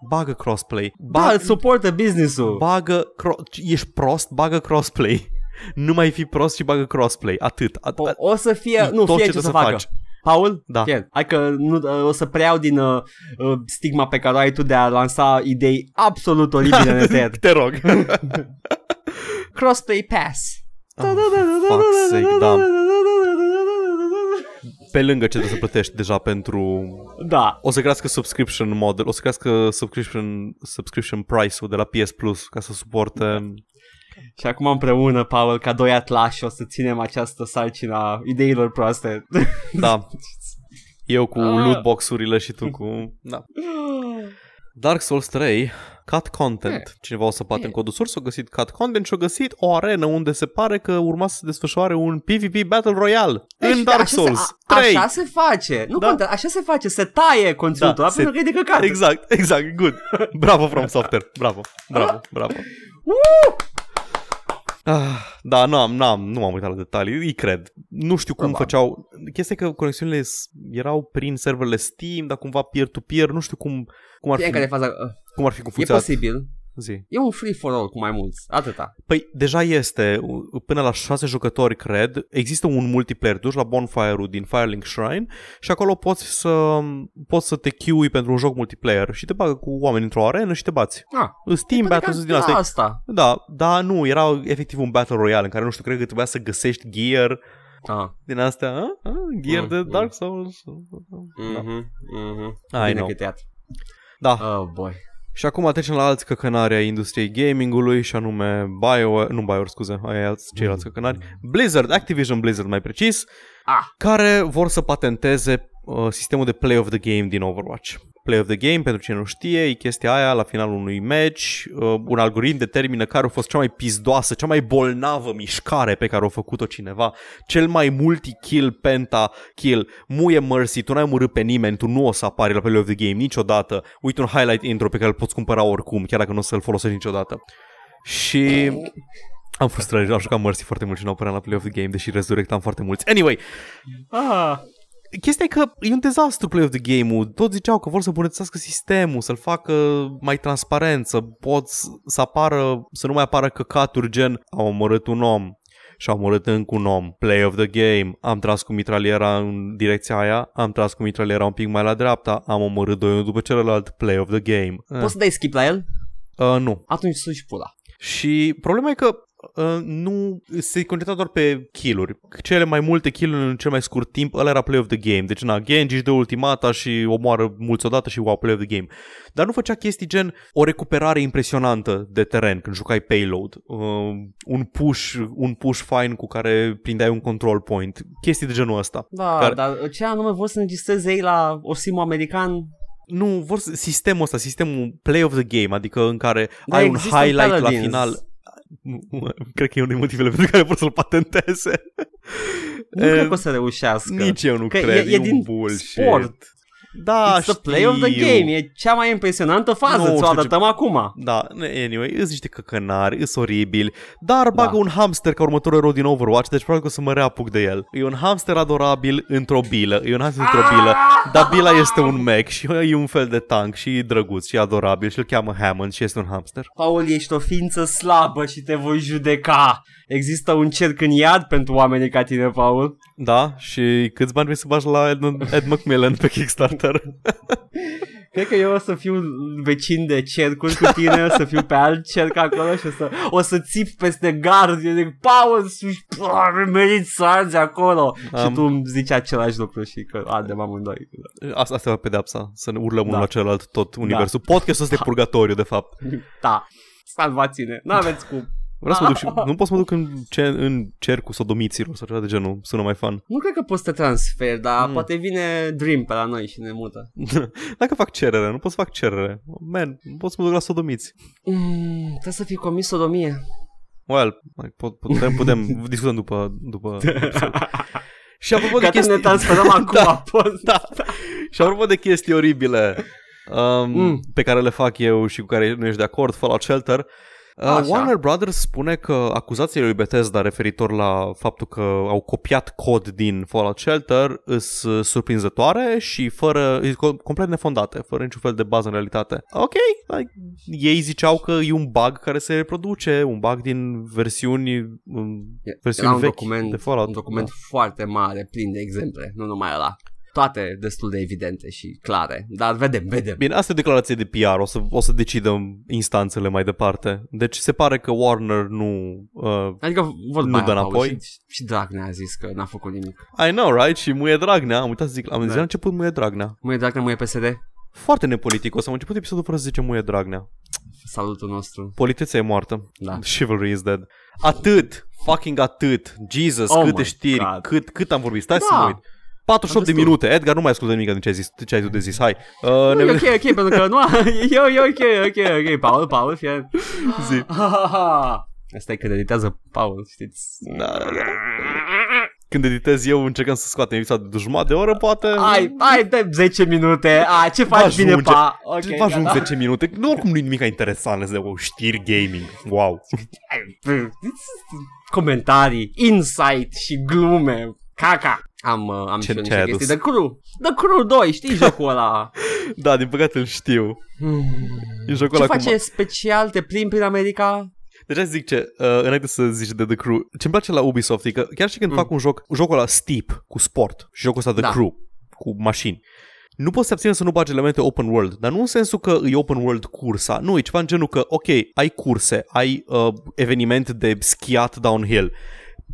Bagă crossplay. Da, Bagă, îți suportă business-ul. bagă cro- ești prost, bagă crossplay. Nu mai fi prost și bagă crossplay. Atât. At- O, o să fie, E nu, tot fie ce ce, să trebuie să facă. faci. Paul? Da. Fie. Hai că nu, uh, o să preiau din uh, uh, stigma pe care o ai tu de a lansa idei absolut oribile în [LAUGHS] eter. Te rog. [LAUGHS] Crossplay Pass. Oh, fuck's sake, da. Pe lângă ce trebuie să plătești deja pentru... Da. O să crească subscription model, o să crească subscription, subscription price-ul de la PS Plus ca să suporte... Și acum împreună, Paul, ca doi atlași, o să ținem această sarcină a ideilor proaste. Da. [LAUGHS] Eu cu Ah. lootbox-urile și tu cu... Da. Dark Souls 3, cut content. Cineva o să bate în codul source, a găsit cut content și a găsit o arenă unde se pare că urma să se desfășoare un PvP Battle Royale Deci, în Dark așa Souls Se, a, 3. așa se face. Nu Da. da. contează, așa se face. Se taie conținutul, Da, da, se- pentru că e de căcat. Exact, exact, good. Bravo From Software, bravo, bravo, bravo. Ah, da, nu am, n-am, nu m-am uitat la detalii, îi cred. Nu știu cum Probabil. făceau. Chestia e că conexiunile s- erau prin serverele Steam, dar cumva peer-to-peer, nu știu cum, cum ar Știi fi, care e faza? cum ar fi cu E funcționat. posibil. Zi. E un free for all cu mai mulți. Atâta. Păi deja este, până la șase jucători cred, există un multiplayer, duci la bonfire-ul din Firelink Shrine și acolo poți să, poți să te queue pentru un joc multiplayer și te bagă cu oameni într-o arenă și te bați. Ah, Steam Battles din astea. asta. Da, da, nu, era efectiv un Battle Royale în care nu știu, cred că trebuia să găsești gear Ah. din astea, a? A? gear Mm, de mm. Dark Souls. Da. Mhm, mhm. I Bine know. chiteat. Da. Oh boy. Și acum trecem la alți căcănari ai industriei gamingului și anume Bio, nu Bio, scuze, ai alți, ceilalți căcănari. Blizzard, Activision Blizzard mai precis, Ah. care vor să patenteze uh, sistemul de play of the game din Overwatch. Play of the game, pentru cine nu știe, e chestia aia la finalul unui match, uh, un algoritm determină care a fost cea mai pizdoasă, cea mai bolnavă mișcare pe care a făcut-o cineva, cel mai multi-kill, penta-kill, muie mercy, tu n-ai omorât pe nimeni, tu nu o să apari la Play of the game niciodată, uite un highlight intro pe care îl poți cumpăra oricum, chiar dacă nu o să-l folosești niciodată. Și am fost răi, am jucat Mercy foarte mult și nu apăream la Play of the Game, deși rezurectam foarte mulți. Anyway, Ah. Chestia e că e un dezastru Play of the Game-ul. Toți ziceau că vor să îmbunătățească sistemul, să-l facă mai transparent, să poți să apară, să nu mai apară căcaturi gen au omorât un om și au omorât încă un om. Play of the game. Am tras cu mitraliera în direcția aia, am tras cu mitraliera un pic mai la dreapta, am omorât doi unul după celălalt. Play of the game. Eh, Poți să dai skip la el? uh, nu. Atunci suși pula. Și problema e că uh, nu se concentra doar pe kill-uri. Cele mai multe kill-uri în cel mai scurt timp, ăla era play of the game. Deci, na, Genji își dă ultimata și omoară mulți odată și wow, play of the game. Dar nu făcea chestii gen o recuperare impresionantă de teren când jucai payload, uh, un push, un push fine cu care prindeai un control point, chestii de genul ăsta. Da, Care- dar ce anume vor să înregistreze ei la Osimo american? Nu, vor să- sistemul ăsta, sistemul play of the game, adică în care Da, ai un există în highlight la Paladins. final. Cred că e unul din motivele pentru care vor să-l patenteze. Nu Eh, cred că o să reușească. Nici eu nu Că cred, e, e un din bullshit. sport. Da, It's the play of the știu. game. E cea mai impresionantă fază. Nu Ți-o știu ce- arătăm acum. Da, anyway, îs niște căcănari, îs oribili, dar bagă Da. un hamster ca următorul erou din Overwatch, deci probabil că o să mă reapuc de el. E un hamster adorabil într-o bilă, e un hamster într-o bilă, dar bila este un mech și [LAUGHS] e un fel de tank și e drăguț și e adorabil și îl cheamă Hammond și este un hamster. Paul, ești o ființă slabă și te voi judeca. Există un cerc în iad pentru oamenii ca tine, Paul. Da, și câți bani vrei să bagi la Ed, Ed McMillan pe Kickstarter? [LAUGHS] Cred că eu o să fiu vecin de cercuri cu tine, o să fiu pe alt cerc acolo și o să, o să țip peste gard. Eu zic, Paul, sus, merit să arzi acolo. Am- Și tu îmi zici același lucru și că ardem amândoi. Asta, asta e pedeapsa, să ne urlăm unul Da. la celălalt tot universul. Podcastul ăsta e [LAUGHS] purgatoriu, de fapt. Da, salvați-ne, n-aveți cum. Vreau să mă duc și, [LAUGHS] nu pot să mă duc în, ce, în cercul sodomiților sau ceva de genul, sună mai fun. Nu cred că poți să te transferi, dar Mm. poate vine Dream pe la noi și ne mută. [LAUGHS] Dacă fac cerere, nu pot să fac cerere. Man, nu pot să mă duc la sodomiți. Mm, trebuie să fii comis sodomie. Well, mai pot, putem, putem [LAUGHS] discutăm după, după episod. Și apropo de Gata, chestii... ne transferăm acum. Da. poți- da. Și apropo de chestii oribile um, Mm. pe care le fac eu și cu care nu ești de acord, Fallout Shelter, uh, Așa. Warner Brothers spune că acuzațiile lui Bethesda referitor la faptul că au copiat cod din Fallout Shelter sunt uh, surprinzătoare și fără, e co- complet nefondate, fără niciun fel de bază în realitate. Ok, like, ei ziceau că e un bug care se reproduce, un bug din versiuni, um, versiuni Era un vechi document, de Fallout. un document Da. foarte mare, plin de exemple, nu numai ăla. Toate destul de evidente și clare, dar vedem, vedem. Bine, asta e o declarație de PR, o să, o să decidăm instanțele mai departe. Deci se pare că Warner nu... Uh, Adică vorba Nu aia, dă Paul, înapoi? Și, și Dragnea a zis că n-a făcut nimic. I know, right? Și Muie Dragnea, am uitat să zic, am zis Da. la început Muie Dragnea. Mâine Dragnea, mâine PSD, Foarte nepoliticos, am început episodul fără să zicem Muie Dragnea. salutul nostru. Politețea e moartă. Da. [LAUGHS] Chivalry is dead. Atât, fucking atât. Jesus, Oh câte my știri, God. cât, cât am vorbit. Stai Da. să mă uit. 48 de Destul. minute. Edgar, nu mai ascultă nimic din ce ai zis, ce ai tu de zis. Hai. Uh, Nu, ne e vedem. ok, ok, pentru că nu, [LAUGHS] e, e ok, ok, ok, Paul, Paul, fie. Zi. [LAUGHS] Asta e când editează Paul, știți? Da, da, da. Când editez eu, încercăm să scoatem episoada de jumătate de oră, poate... Ai, ai de 10 minute, a, ce Va faci bine, ajunge. pa? Ok, Ok, vă ajung gata. 10 minute. Nu oricum nu e nimic interesant de o știri gaming. Wow. [LAUGHS] comentarii, insight și glume. Caca. Am, uh, am Ce- și eu ce niște ai chestii. adus? The Crew. The Crew 2, știi jocul ăla? [LAUGHS] Da, din păcate îl știu. E jocul Ce ăla face cu... special? Te plimbi prin America? Deja zic ce, uh, înainte să zici de The Crew, ce-mi place la Ubisoft e că chiar și când Mm. fac un joc, jocul ăla steep, cu sport, și jocul ăsta The Da. Crew, cu mașini, nu poți să abține să nu bagi elemente open world, dar nu în sensul că e open world cursa, nu, e ceva în genul că, ok, ai curse, ai uh, eveniment de schiat downhill,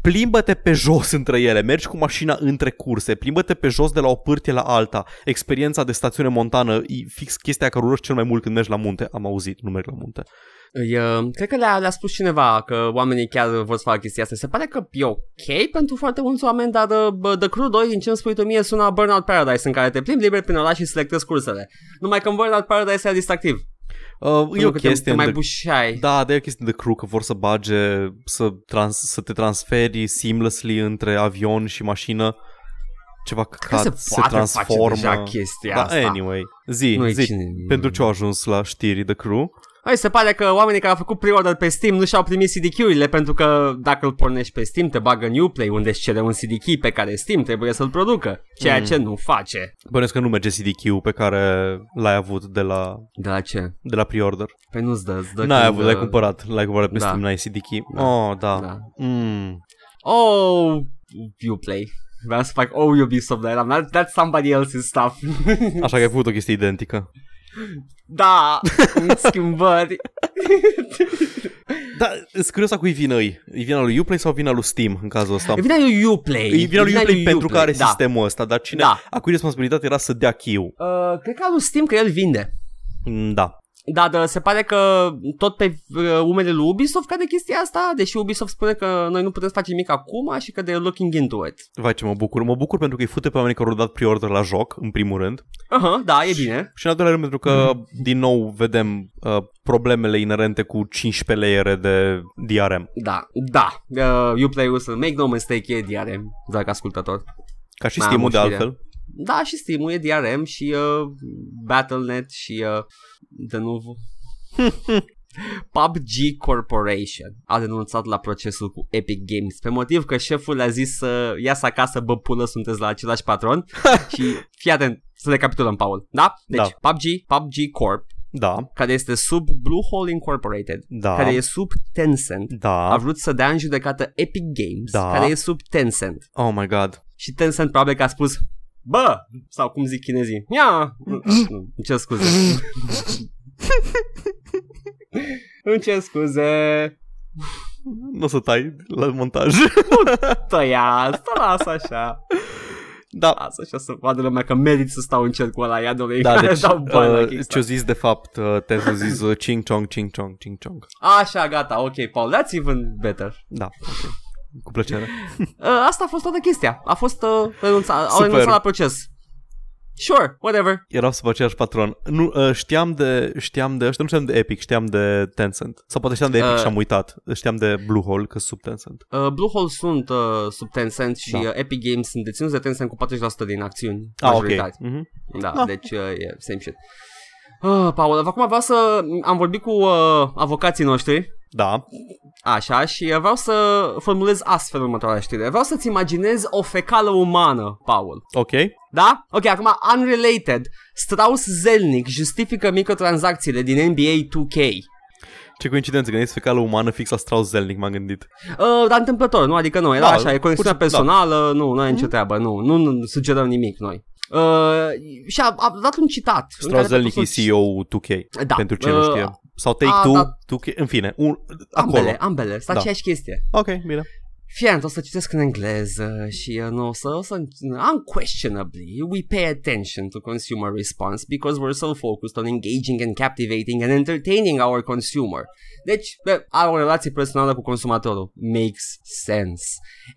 plimbă-te pe jos între ele, mergi cu mașina între curse, plimbă-te pe jos de la o pârtie la alta, experiența de stațiune montană, e fix chestia care urăști cel mai mult când mergi la munte, am auzit, nu merg la munte. Îi, uh, cred că le-a, le-a spus cineva că oamenii chiar vor să facă chestia asta. Se pare că e ok pentru foarte mulți oameni, dar uh, bă, The Crew 2, din ce îmi spui tu mie, sună Burnout Paradise, în care te plimbi liber prin oraș și selectezi cursele. Numai că în Burnout Paradise era distractiv. Uh, e Pentru o că te, chestie te mai de... bușai. Da, de o chestie de crew că vor să bage, să, trans, să te transferi seamlessly între avion și mașină. Ceva Că căcat, se se, poate transformă. face deja chestia da, asta. anyway. Zi, Nu-i zi. cine... Pentru ce au ajuns la știri de crew? Hai, se pare că oamenii care au făcut pre-order pe Steam nu și-au primit CD-urile pentru că dacă îl pornești pe Steam te bagă în Uplay unde îți cere un CD key pe care Steam trebuie să-l producă, ceea Mm. ce nu face. Bănesc că nu merge CDQ pe care l-ai avut de la, De la ce? de la pre-order. Păi nu-ți dă, îți dă N-ai când, avut, l-ai uh, cumpărat. L-ai cumpărat pe da. Steam, n-ai CDQ. Da. Oh, da. Da. Mm. Oh, Uplay. Vreau să fac oh Ubisoft, dar eram, that, that's somebody else's stuff. Așa că ai făcut o chestie identică. Da, cu schimbări. Da, îți curios a cui vina îi. E vina lui Uplay sau vina lui Steam în cazul ăsta? E vina lui Uplay. E vina lui Uplay pentru că are da. sistemul ăsta, dar cine, Da. a cui responsabilitatea era să dea kill. Uh, cred că a lui Steam că el vinde. Mm, Da. Da, dar se pare că tot pe uh, umele lui Ubisoft cade chestia asta, deși Ubisoft spune că noi nu putem să facem nimic acum și că they're looking into it. Vai ce mă bucur. Mă bucur pentru că îi fute pe oamenii care au dat pre-order la joc, în primul rând. Aha, da, e bine. Și în al doilea rând pentru că, din nou, vedem uh, problemele inerente cu 15 layere de DRM. Da, da. Uh, Uplay-ul să make no mistake e DRM, drag ascultător. Ca și Mai am Steam-ul o de știre. altfel. Da, și Steam-ul e DRM și uh, Battle.net și uh, de nu... [LAUGHS] PUBG Corporation a denunțat la procesul cu Epic Games pe motiv că șeful le-a zis să iasă acasă, bă pulă, sunteți la același patron [LAUGHS] și fii atent, să recapitulăm, Paul, da? Deci Da. PUBG, PUBG Corp, Da, care este sub Bluehole Incorporated, da, care e sub Tencent, a da. vrut să dea în judecată Epic Games, Da. care e sub Tencent. Oh my god. Și Tencent probabil că a spus Bă! Sau cum zic chinezii Ia! Nu, îmi cer scuze [LAUGHS] Îmi cer scuze Nu o să tai la montaj. Tăia, stă lasă așa da, Lasă așa să vadă lumea că merit să stau în cercul ăla Ia domnule, da, care [LAUGHS] deci dau bani la uh, Kickstarter. ce-o zis de fapt, uh, Tencent a zis uh, ching chong, ching chong, ching chong. Așa, gata, ok, Paul, that's even better Da, ok. Cu plăcere. [LAUGHS] uh, Asta a fost toată chestia A fost uh, renunțat, au Super. renunțat la proces Sure, whatever Erau sub același patron. Nu, uh, știam de, știam de ăștia, nu știam de Epic, știam de Tencent. Sau poate știam de Epic Uh. și am uitat. Știam de Bluehole, că sub Tencent. Uh, Bluehole sunt uh, sub Tencent și Da. uh, Epic Games sunt deținuți de Tencent cu 40% din acțiuni. Ah, ok. majoritate. Mhm. Da, Da. deci uh, e same shit. Uh, Paul, acum vreau să... Am vorbit cu uh, avocații noștri, Da, așa, și uh, vreau să formulez astfel următoarea știre. Vreau să-ți imaginezi o fecală umană, Paul. ok. Da? Ok, acum, unrelated. Strauss Zelnick justifică microtransacțiile din NBA 2K. Ce coincidență, gândiți fecală umană fix la Strauss Zelnick, m-am gândit. Uh, dar întâmplător, nu? Adică nu, era Da, așa, e conexiunea pur și- personală, nu, nu ai nicio treabă, nu, nu, nu sugerăm nimic noi. Uh, și a, a dat un citat. în care Strauss Zelnick e profesorul- CEO 2K, Da. pentru cine nu Uh, știe. Sau a, Take-Two, da. 2K, în fine, un, acolo. Ambele, ambele, sunt Da. aceeași chestie. Ok, bine. Fie, o să citesc în engleză și uh, nu o să, o să unquestionably we pay attention to consumer response because we're so focused on engaging and captivating and entertaining our consumer. Deci, bă, are o relație personală cu consumatorul. Makes sense.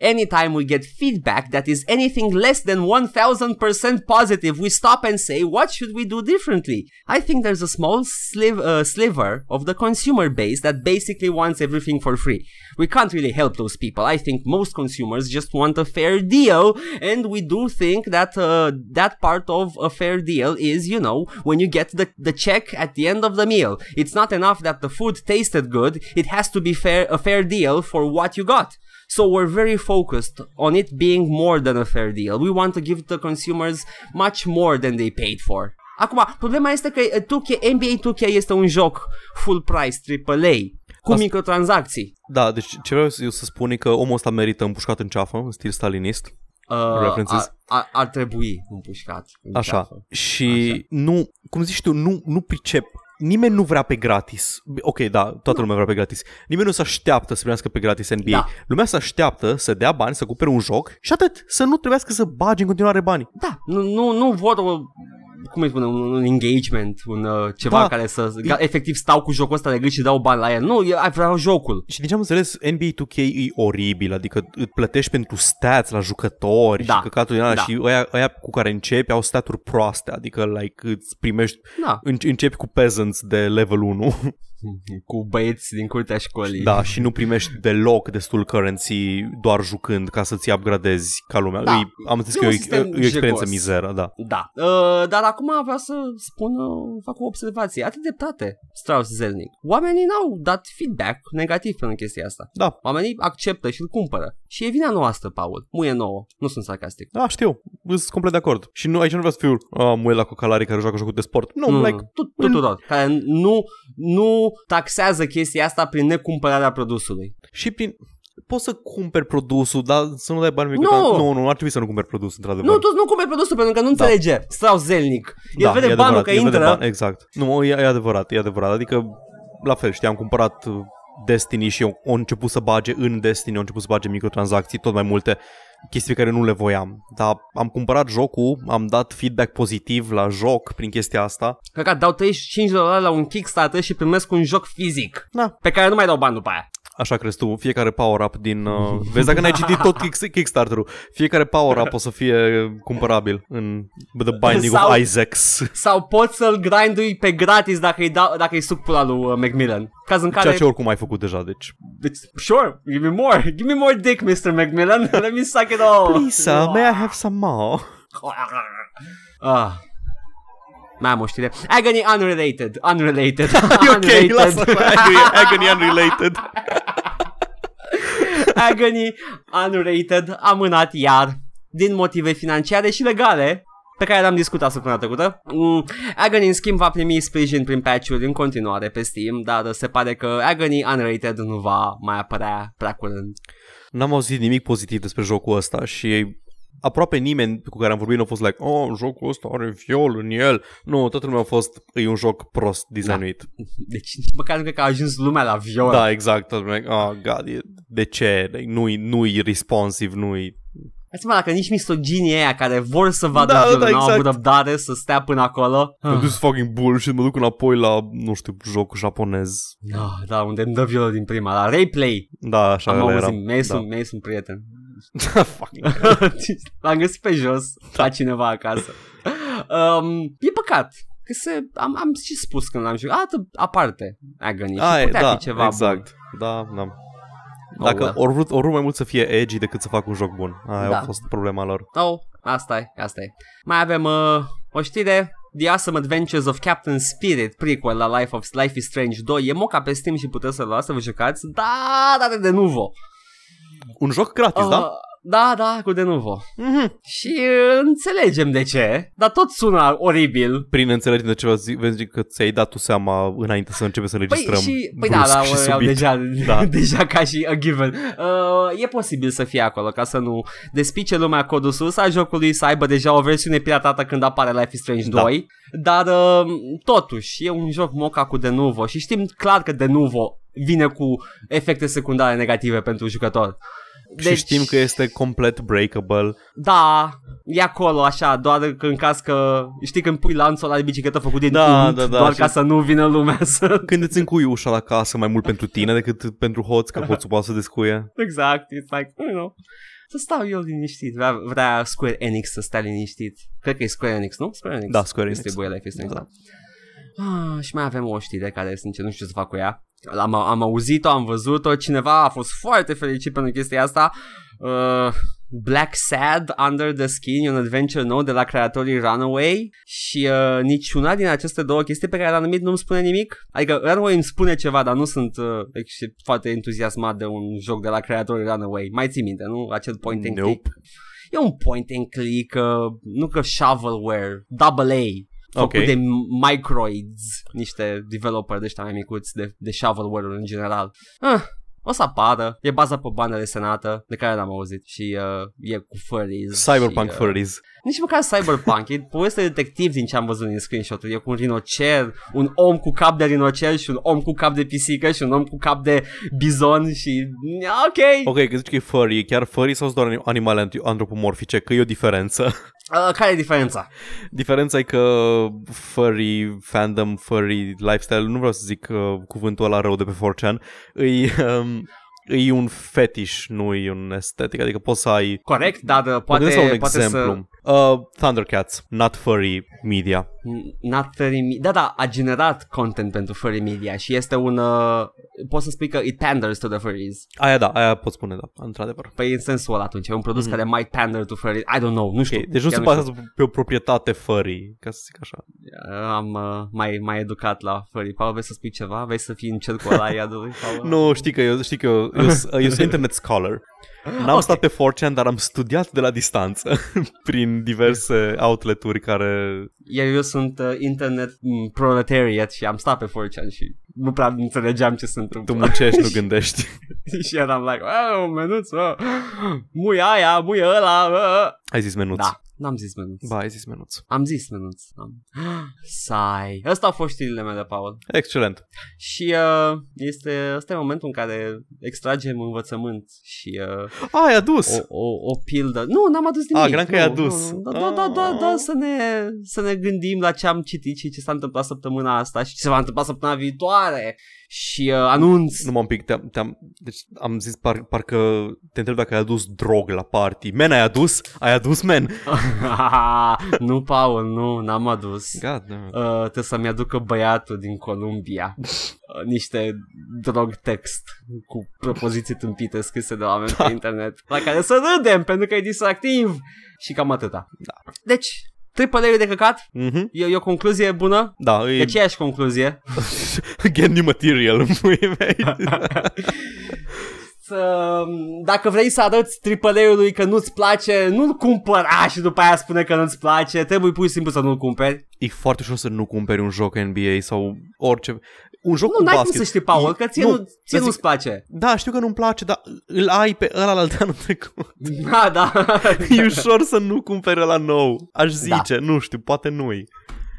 Anytime we get feedback that is anything less than 1000% positive, we stop and say, what should we do differently? I think there's a small sliv- uh, sliver of the consumer base that basically wants everything for free. We can't really help those people. I think most consumers just want a fair deal, and we do think that uh, that part of a fair deal is, you know, when you get the, the check at the end of the meal. It's not enough that the food tasted good, it has to be fair a fair deal for what you got. So we're very focused on it being more than a fair deal. We want to give the consumers much more than they paid for. Acum, problema este că uh, 2K, NBA 2K este un joc full price AAA cu Asta- microtransacții. Da, deci ce vreau eu să spun e că omul ăsta merită împușcat în ceafă, în stil stalinist. Uh, References? ar, ar, ar trebui împușcat. în Așa. ceafă. Și Așa. nu, cum zici tu, nu, nu pricep. Nimeni nu vrea pe gratis. Ok, da, toată lumea vrea pe gratis. Nimeni nu se așteaptă să primească pe gratis NBA. Da. Lumea se așteaptă să dea bani, să cumpere un joc și atât. Să nu trebuiască să bagi în continuare bani. Da, nu, nu, nu vor o, cum îi spune, un, un engagement, un uh, ceva Da. care să, ca, efectiv stau cu jocul ăsta de gât și dau bani la el. Nu, eu vreau jocul. Și din ce am înțeles, NBA 2K e oribil, adică îți plătești pentru stats la jucători Da. și căcatul din ăla Da. și ăia, ăia cu care începi au staturi proaste, adică like, îți primești, Da, în, începi cu peasants de level 1 cu băieți din curtea școlii. Da, și nu primești deloc destul currency doar jucând ca să-ți upgradezi ca lumea. Da. Îi, am înțeles E că e, un o- sistem e, o experiență jegos. mizeră, da. Da, uh, dar acum vreau să spun, uh, fac o observație. Atât de dreptate, Strauss Zelnick. Oamenii n-au dat feedback negativ pentru chestia asta. Da, Oamenii acceptă și îl cumpără. Și e vina noastră, Paul. Muie nouă. Nu sunt sarcastic. da, știu, sunt complet de acord. Și nu, aici nu vreau să fiu uh, muie la cocalari care joacă jocul de sport. Nu, Nu, like, nu, tu- tuturor. Care nu, nu taxează chestia asta prin necumpărarea produsului. și prin... Poți să cumperi produsul, dar să nu dai bani mici. Nu! nu, nu, ar trebui să nu cumperi produsul, într-adevăr. Nu, tu nu cumperi produsul pentru că nu Da. înțelege. Strauss Zelnick. El da, vede e banul adevărat, că el vede intră. Bani, exact. Nu, e, e adevărat, e adevărat. Adică, la fel, știi, am cumpărat uh, Destiny și eu au început să bage în Destiny, au început să bage microtransacții, tot mai multe chestii pe care nu le voiam. Dar am cumpărat jocul, am dat feedback pozitiv la joc prin chestia asta. Cred că dau 35 de dolari la un Kickstarter și primesc un joc fizic. Da. Pe care nu mai dau bani după aia. Așa crezi tu, fiecare power-up din... Uh, vezi dacă n-ai citit tot Kick- Kickstarter-ul, fiecare power-up o să fie cumpărabil în The Binding Sau- of Isaacs. Sau poți să-l grindui pe gratis dacă îi, dau, dacă îi suc pula lui uh, Macmillan. Caz în care... Ceea ce oricum ai făcut deja, deci... Deci, sure, give me more. Give me more dick, Mr. Macmillan. [LAUGHS] Let me suck it all. Lisa, may I have some more? Ah. Mai am o știre. Agony unrelated. Unrelated. E [LAUGHS] ok, lasă [LAUGHS] agony, agony unrelated. Agony unrated [LAUGHS] amânat iar din motive financiare și legale pe care le-am discutat săptămâna trecută. Mm, Agony, în schimb, va primi sprijin prin patch-uri în continuare pe Steam, dar se pare că Agony Unrated nu va mai apărea prea curând. N-am auzit nimic pozitiv despre jocul ăsta și aproape nimeni cu care am vorbit nu a fost like, oh, jocul ăsta are viol în el. Nu, toată lumea a fost, e un joc prost designuit. Da. [LAUGHS] Deci nici măcar nu cred că a ajuns lumea la viol. Da, exact. Toată lumea, like, oh, God, e- de ce? Like, nu-i, nu-i responsive, nu-i... Hai să mă, dacă nici misoginii aia care vor să vadă Da, da, viol, da, nu au avut exact. răbdare să stea până acolo. Am dus fucking bullshit, mă duc înapoi la, nu știu, jocul japonez. Da, da, unde îmi dă violul din prima, la replay. Da, așa Am ăla auzit, era. mi-ai da. un, mi-ai un prieten. [LAUGHS] fucking [LAUGHS] L-am găsit pe jos Da. la cineva acasă. Um, e păcat. Că se, am, am și spus când l-am jucat, Arată aparte Agony și Ai, putea da, fi ceva exact. Da, da. Oh, Dacă well. ori vrut, ori vrut mai mult să fie edgy decât să facă un joc bun. Aia Da. a fost problema lor. bun. Oh, asta e, asta e. Mai avem uh, o știre The Awesome Adventures of Captain Spirit, prequel la Life, of, Life is Strange 2. E moca pe Steam și puteți să-l luați să vă jucați. Da, da, de nuvo. Un joc gratis, da? Uh, da, da, cu de nuvo. Mhm. Și uh, înțelegem de ce, dar tot sună oribil. Prin înțelegere de ceva zi, vezi că ți-ai dat tu seama înainte să începem să Păi, înregistrăm și, păi da, brusc da, și o iau subit. deja, [LAUGHS] Da. [LAUGHS] deja ca și a given. Uh, e posibil să fie acolo, ca să nu despice lumea codul sus a jocului, să aibă deja o versiune piratată când apare Life is Strange Da. 2, dar uh, totuși e un joc moca cu Denuvo și știm clar că Denuvo vine cu efecte secundare negative pentru jucător. Deci... Și știm că este complet breakable. Da, e acolo așa, doar că în caz că, știi când pui lanțul ăla de bicicletă făcut din Da, unt, da, da, doar și- ca să nu vină lumea [LAUGHS] să... Când îți încui ușa la casă mai mult pentru tine decât pentru hoț, că hoțul poate să descuie. Exact, it's like, you know, să stau eu liniștit. Vrea, vrea Square Enix să stea liniștit. Cred că e Square Enix, nu? Square Enix. Da, Square Enix. Distribuie Life is Strange, Da. da. Ah, și mai avem o știre care, sincer, nu știu ce să fac cu ea. Am, am auzit-o, am văzut-o, cineva a fost foarte fericit pentru chestia asta. Uh, Black Sad Under the Skin e un adventure nou de la creatorii Runaway și uh, niciuna din aceste două chestii pe care le-am numit nu-mi spune nimic. Adică Runaway îmi spune ceva, dar nu sunt uh, ex- foarte entuziasmat de un joc de la creatorii Runaway. Mai ții minte, nu? Acel point and Nope. click. E un point and click, uh, nu că shovelware, double A, făcut Ok. de microids, niște developer de ăștia mai micuți de, de shovelware în general. Ah, o să apară, e bazat pe bandă desenată de care n-am auzit și uh, e cu furries. Cyberpunk și, uh, furries. nici măcar cyberpunk, e poveste de detectiv din ce am văzut din screenshot-uri. E cu un rinocer, un om cu cap de rinocer și un om cu cap de pisică și un om cu cap de bizon și... Ok! Ok, că zici că e furry, e chiar furry sau sunt doar animale anti- antropomorfice? Că e o diferență. [LAUGHS] Uh, care e diferența? Diferența e că furry fandom, furry lifestyle, nu vreau să zic uh, cuvântul ăla rău de pe 4chan, e, um, e un fetish, nu e un estetic, adică poți să ai Corect, dar uh, Mă poate, gândesc la un poate exemplu. să... Uh, Thundercats, not furry media. Not furry me- Da, da, a generat content pentru furry media și este un... Uh, poți să spui că it panders to the furries. Aia da, aia pot spune, da, într-adevăr. Păi în sensul ăla atunci, e un produs Mhm. care might pander to furries. I don't know, nu știu. Ok, deci nu chiar se știu. bazează pe o proprietate furry, ca să zic așa. Uh, Am uh, mai, mai educat la furry. Paul, vrei să spui ceva? Vrei să fii în cercul ăla [LAUGHS] iadului? Paul? Nu, știi că eu, știi că eu, eu, sunt- eu sunt [LAUGHS] internet scholar. N-am Ok. stat pe 4chan, dar am studiat de la distanță [LAUGHS] prin diverse outleturi care... Iar eu sunt uh, internet mm, proletariat și am stat pe 4chan și nu prea înțelegeam ce se Tu întâmplă. muncești, nu [LAUGHS] gândești. [LAUGHS] și eram like, oh, menuț, oh, muie aia, muie ăla, uh. Ai zis menuț. Da, n-am zis menuț. Ba, ai zis menuț. Am zis menuț. Am. Sai. Ăsta au fost știrile mele, Paul. Excelent. Și uh, este, ăsta e momentul în care extragem învățământ și uh, A, ai adus! o, o, o pildă. Nu, n-am adus nimic. Ah, credeam că nu, ai adus. Nu, nu. Da, da, da, da, da, Ah. să ne, să ne gândim la ce am citit și ce s-a întâmplat săptămâna asta și ce se va întâmpla săptămâna viitoare. Și uh, anunț. Nu m-am pic, te-am, te-am, deci am zis par, parcă te întreb dacă ai adus drog la party. Men, ai adus? Ai adus, men? [LAUGHS] nu, Paul, nu, n-am adus. God, no. Uh, trebuie să-mi aducă băiatul din Columbia [LAUGHS] uh, niște drog text cu propoziții tâmpite scrise de oameni pe internet la care să râdem pentru că e distractiv și cam atâta. Da. Deci, triple de căcat, Mhm. e, e o concluzie bună, Da, e e aceeași concluzie. [LAUGHS] get new material în puii mei. [LAUGHS] Să, dacă vrei să arăți AAA-ului că nu-ți place, nu-l cumpăra și după aia spune că nu-ți place, trebuie pur și simplu să nu-l cumperi. E foarte ușor să nu cumperi un joc NBA sau orice. Un joc Nu, cu n-ai basket. cum să știi, Paul, că ție, nu, Nu, ție să nu-ți zic- place. Da, știu că nu-mi place, dar îl ai pe ăla de anul trecut. [LAUGHS] Da, da. [LAUGHS] e ușor să nu cumperi la nou. Aș zice, nu știu, poate nu-i.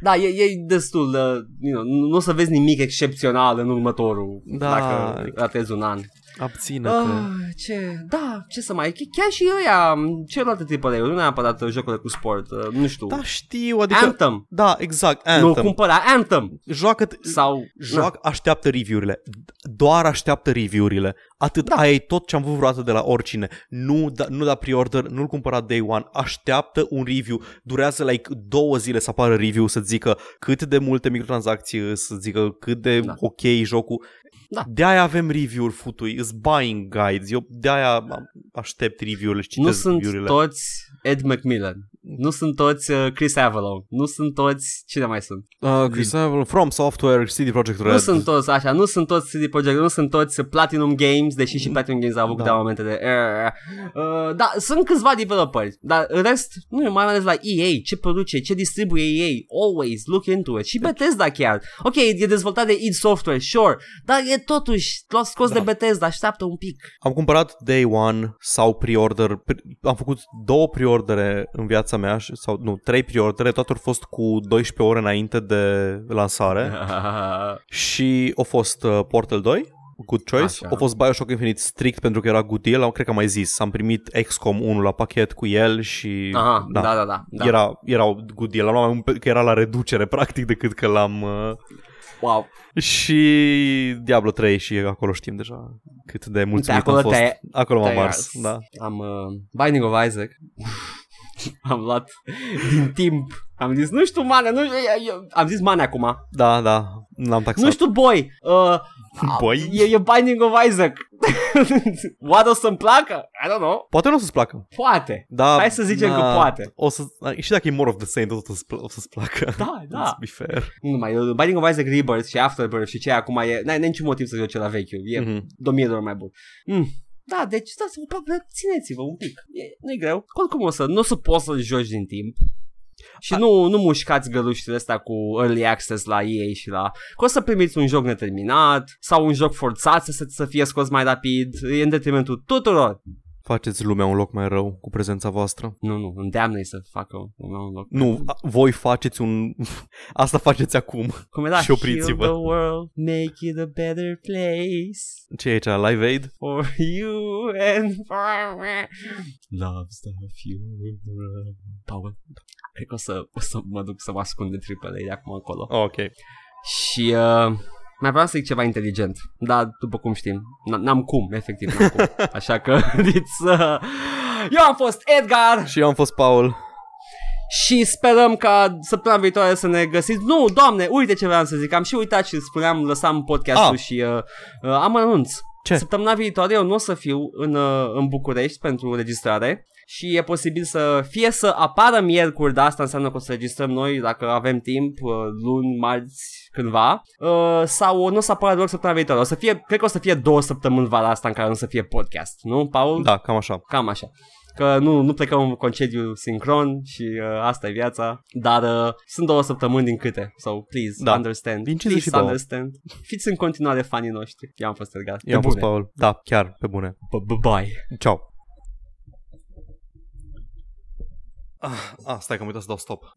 Da, e, e destul de, you know, nu, nu o să vezi nimic excepțional în următorul, Da. dacă ratezi un an. Abține-te. Ah, ce, da, ce să mai, ch- chiar și ăia, celelalte AAA-uri, nu neapărat jocurile cu sport, uh, nu știu. Da, știu, adică... Anthem, Da, exact, nu Anthem. cumpăra Anthem joacă sau Joacă, așteaptă review-urile. Doar așteaptă review-urile. Atât, da. aia e tot ce am vrut vreodată de la oricine. Nu da, nu da pre-order, nu-l cumpăra day one. Așteaptă un review. Durează like două zile să apară review să zică cât de multe microtransacții, să zică cât de Da. da. ok e jocul. Da. De-aia avem review-uri futui, îs buying guides. Eu de-aia am- aștept review-urile și nu citesc sunt review-urile. toți Ed McMillan, nu sunt toți uh, Chris Avalo, nu sunt toți, cine mai sunt? Uh, Chris Avalo, From Software, CD Projekt Red. Nu sunt toți așa, nu sunt toți CD Projekt, nu sunt toți Platinum Games, deși și Platinum Games a avut Da. câteva momente de uh, Da, sunt câțiva developeri, dar în rest, nu e mai ales la EA, ce produce, ce distribuie EA, always look into it. Și Bethesda chiar. Ok, e dezvoltat de id Software, sure, dar e totuși, l-a scos Da. de Bethesda, așteaptă un pic. Am cumpărat Day One sau pre-order. Pre- am făcut două pre-ordere în viața mea, și- sau nu, trei pre-ordere, toate au fost cu 12 ore înainte de lansare [LAUGHS] și a fost uh, Portal 2, Good choice. Așa. A fost Bioshock Infinite strict pentru că era good deal, am, cred că am mai zis. Am primit XCOM 1 la pachet cu el și Aha, da, da, da. da. Era, era un good deal. L-am luat mai mult pe- că era la reducere [LAUGHS] practic decât că l-am... Uh, Wow. și Diablo 3 și acolo știm deja cât de mulțumit acolo am fost. te-ai- acolo m-am te-ai ars, ars. da. Am uh, Binding of Isaac. [LAUGHS] am luat din timp. Am zis, nu știu, mane, nu știu, eu, eu, am zis mane acum. Da, da, l-am taxat. Nu știu, boy. Uh, Boy? E, e Binding of Isaac. [LAUGHS] Oare o să-mi placă? I don't know. Poate nu o să-ți placă. Poate. Da, Hai să zicem da, că poate. O să, și dacă e more of the same, tot o, să, o să-ți placă. Da, [LAUGHS] da. Let's be fair. Nu numai, uh, Binding of Isaac Rebirth și Afterbirth și ce e acum e, n-ai, n-ai niciun motiv să joci la vechiul. E Mhm. de mie de ori mai bun. Mm. Da, deci da, țineți-vă un pic. E, nu-i greu. Oricum o să, nu o să poți să-l joci din timp. Și nu, nu mușcați găluștile astea cu early access la EA și la... Că o să primiți un joc neterminat sau un joc forțat să, să fie scos mai rapid. E în detrimentul tuturor. Faceți lumea un loc mai rău cu prezența voastră. Nu, nu, îndeamnă-i să facă un, un loc. Nu, a- voi faceți un... [LAUGHS] Asta faceți acum. Cum era? [LAUGHS] și opriți-vă. Heal the world, make it a better place. Ce e aici? Live Aid? for you and for me. Love's the funeral. Paul, cred că o să, o să mă duc să mă ascund de triple de acum încolo. Oh, ok. Și uh, mai vreau să zic ceva inteligent, dar după cum știm, n- n-am cum, efectiv n-am cum. [LAUGHS] Așa că, [LAUGHS] it's, uh, eu am fost Edgar Și eu am fost Paul. și sperăm ca săptămâna viitoare să ne găsiți. Nu, doamne, uite ce vreau să zic, am și uitat și spuneam, lăsam podcastul Ah. și uh, uh, am anunț. Ce? Săptămâna viitoare eu nu o să fiu în, uh, în București pentru registrare și e posibil să fie să apară miercuri, dar asta înseamnă că o să registrăm noi dacă avem timp, uh, luni, marți, cândva, uh, sau nu o să apară doar săptămâna viitoare. O să fie, cred că o să fie două săptămâni vara asta în care nu o să fie podcast, nu, Paul? Da, cam așa. Cam așa. Că nu, nu plecăm în concediu sincron și uh, asta e viața, dar uh, sunt două săptămâni din câte. So, please, Da. understand. Din please 52. understand. Fiți în continuare fanii noștri. Eu am fost Edgar. Eu am Pe fost bune. Paul. Da, chiar, pe bune. Bye. Ciao. Ah, ah, stai că am uitat să dau stop. Da.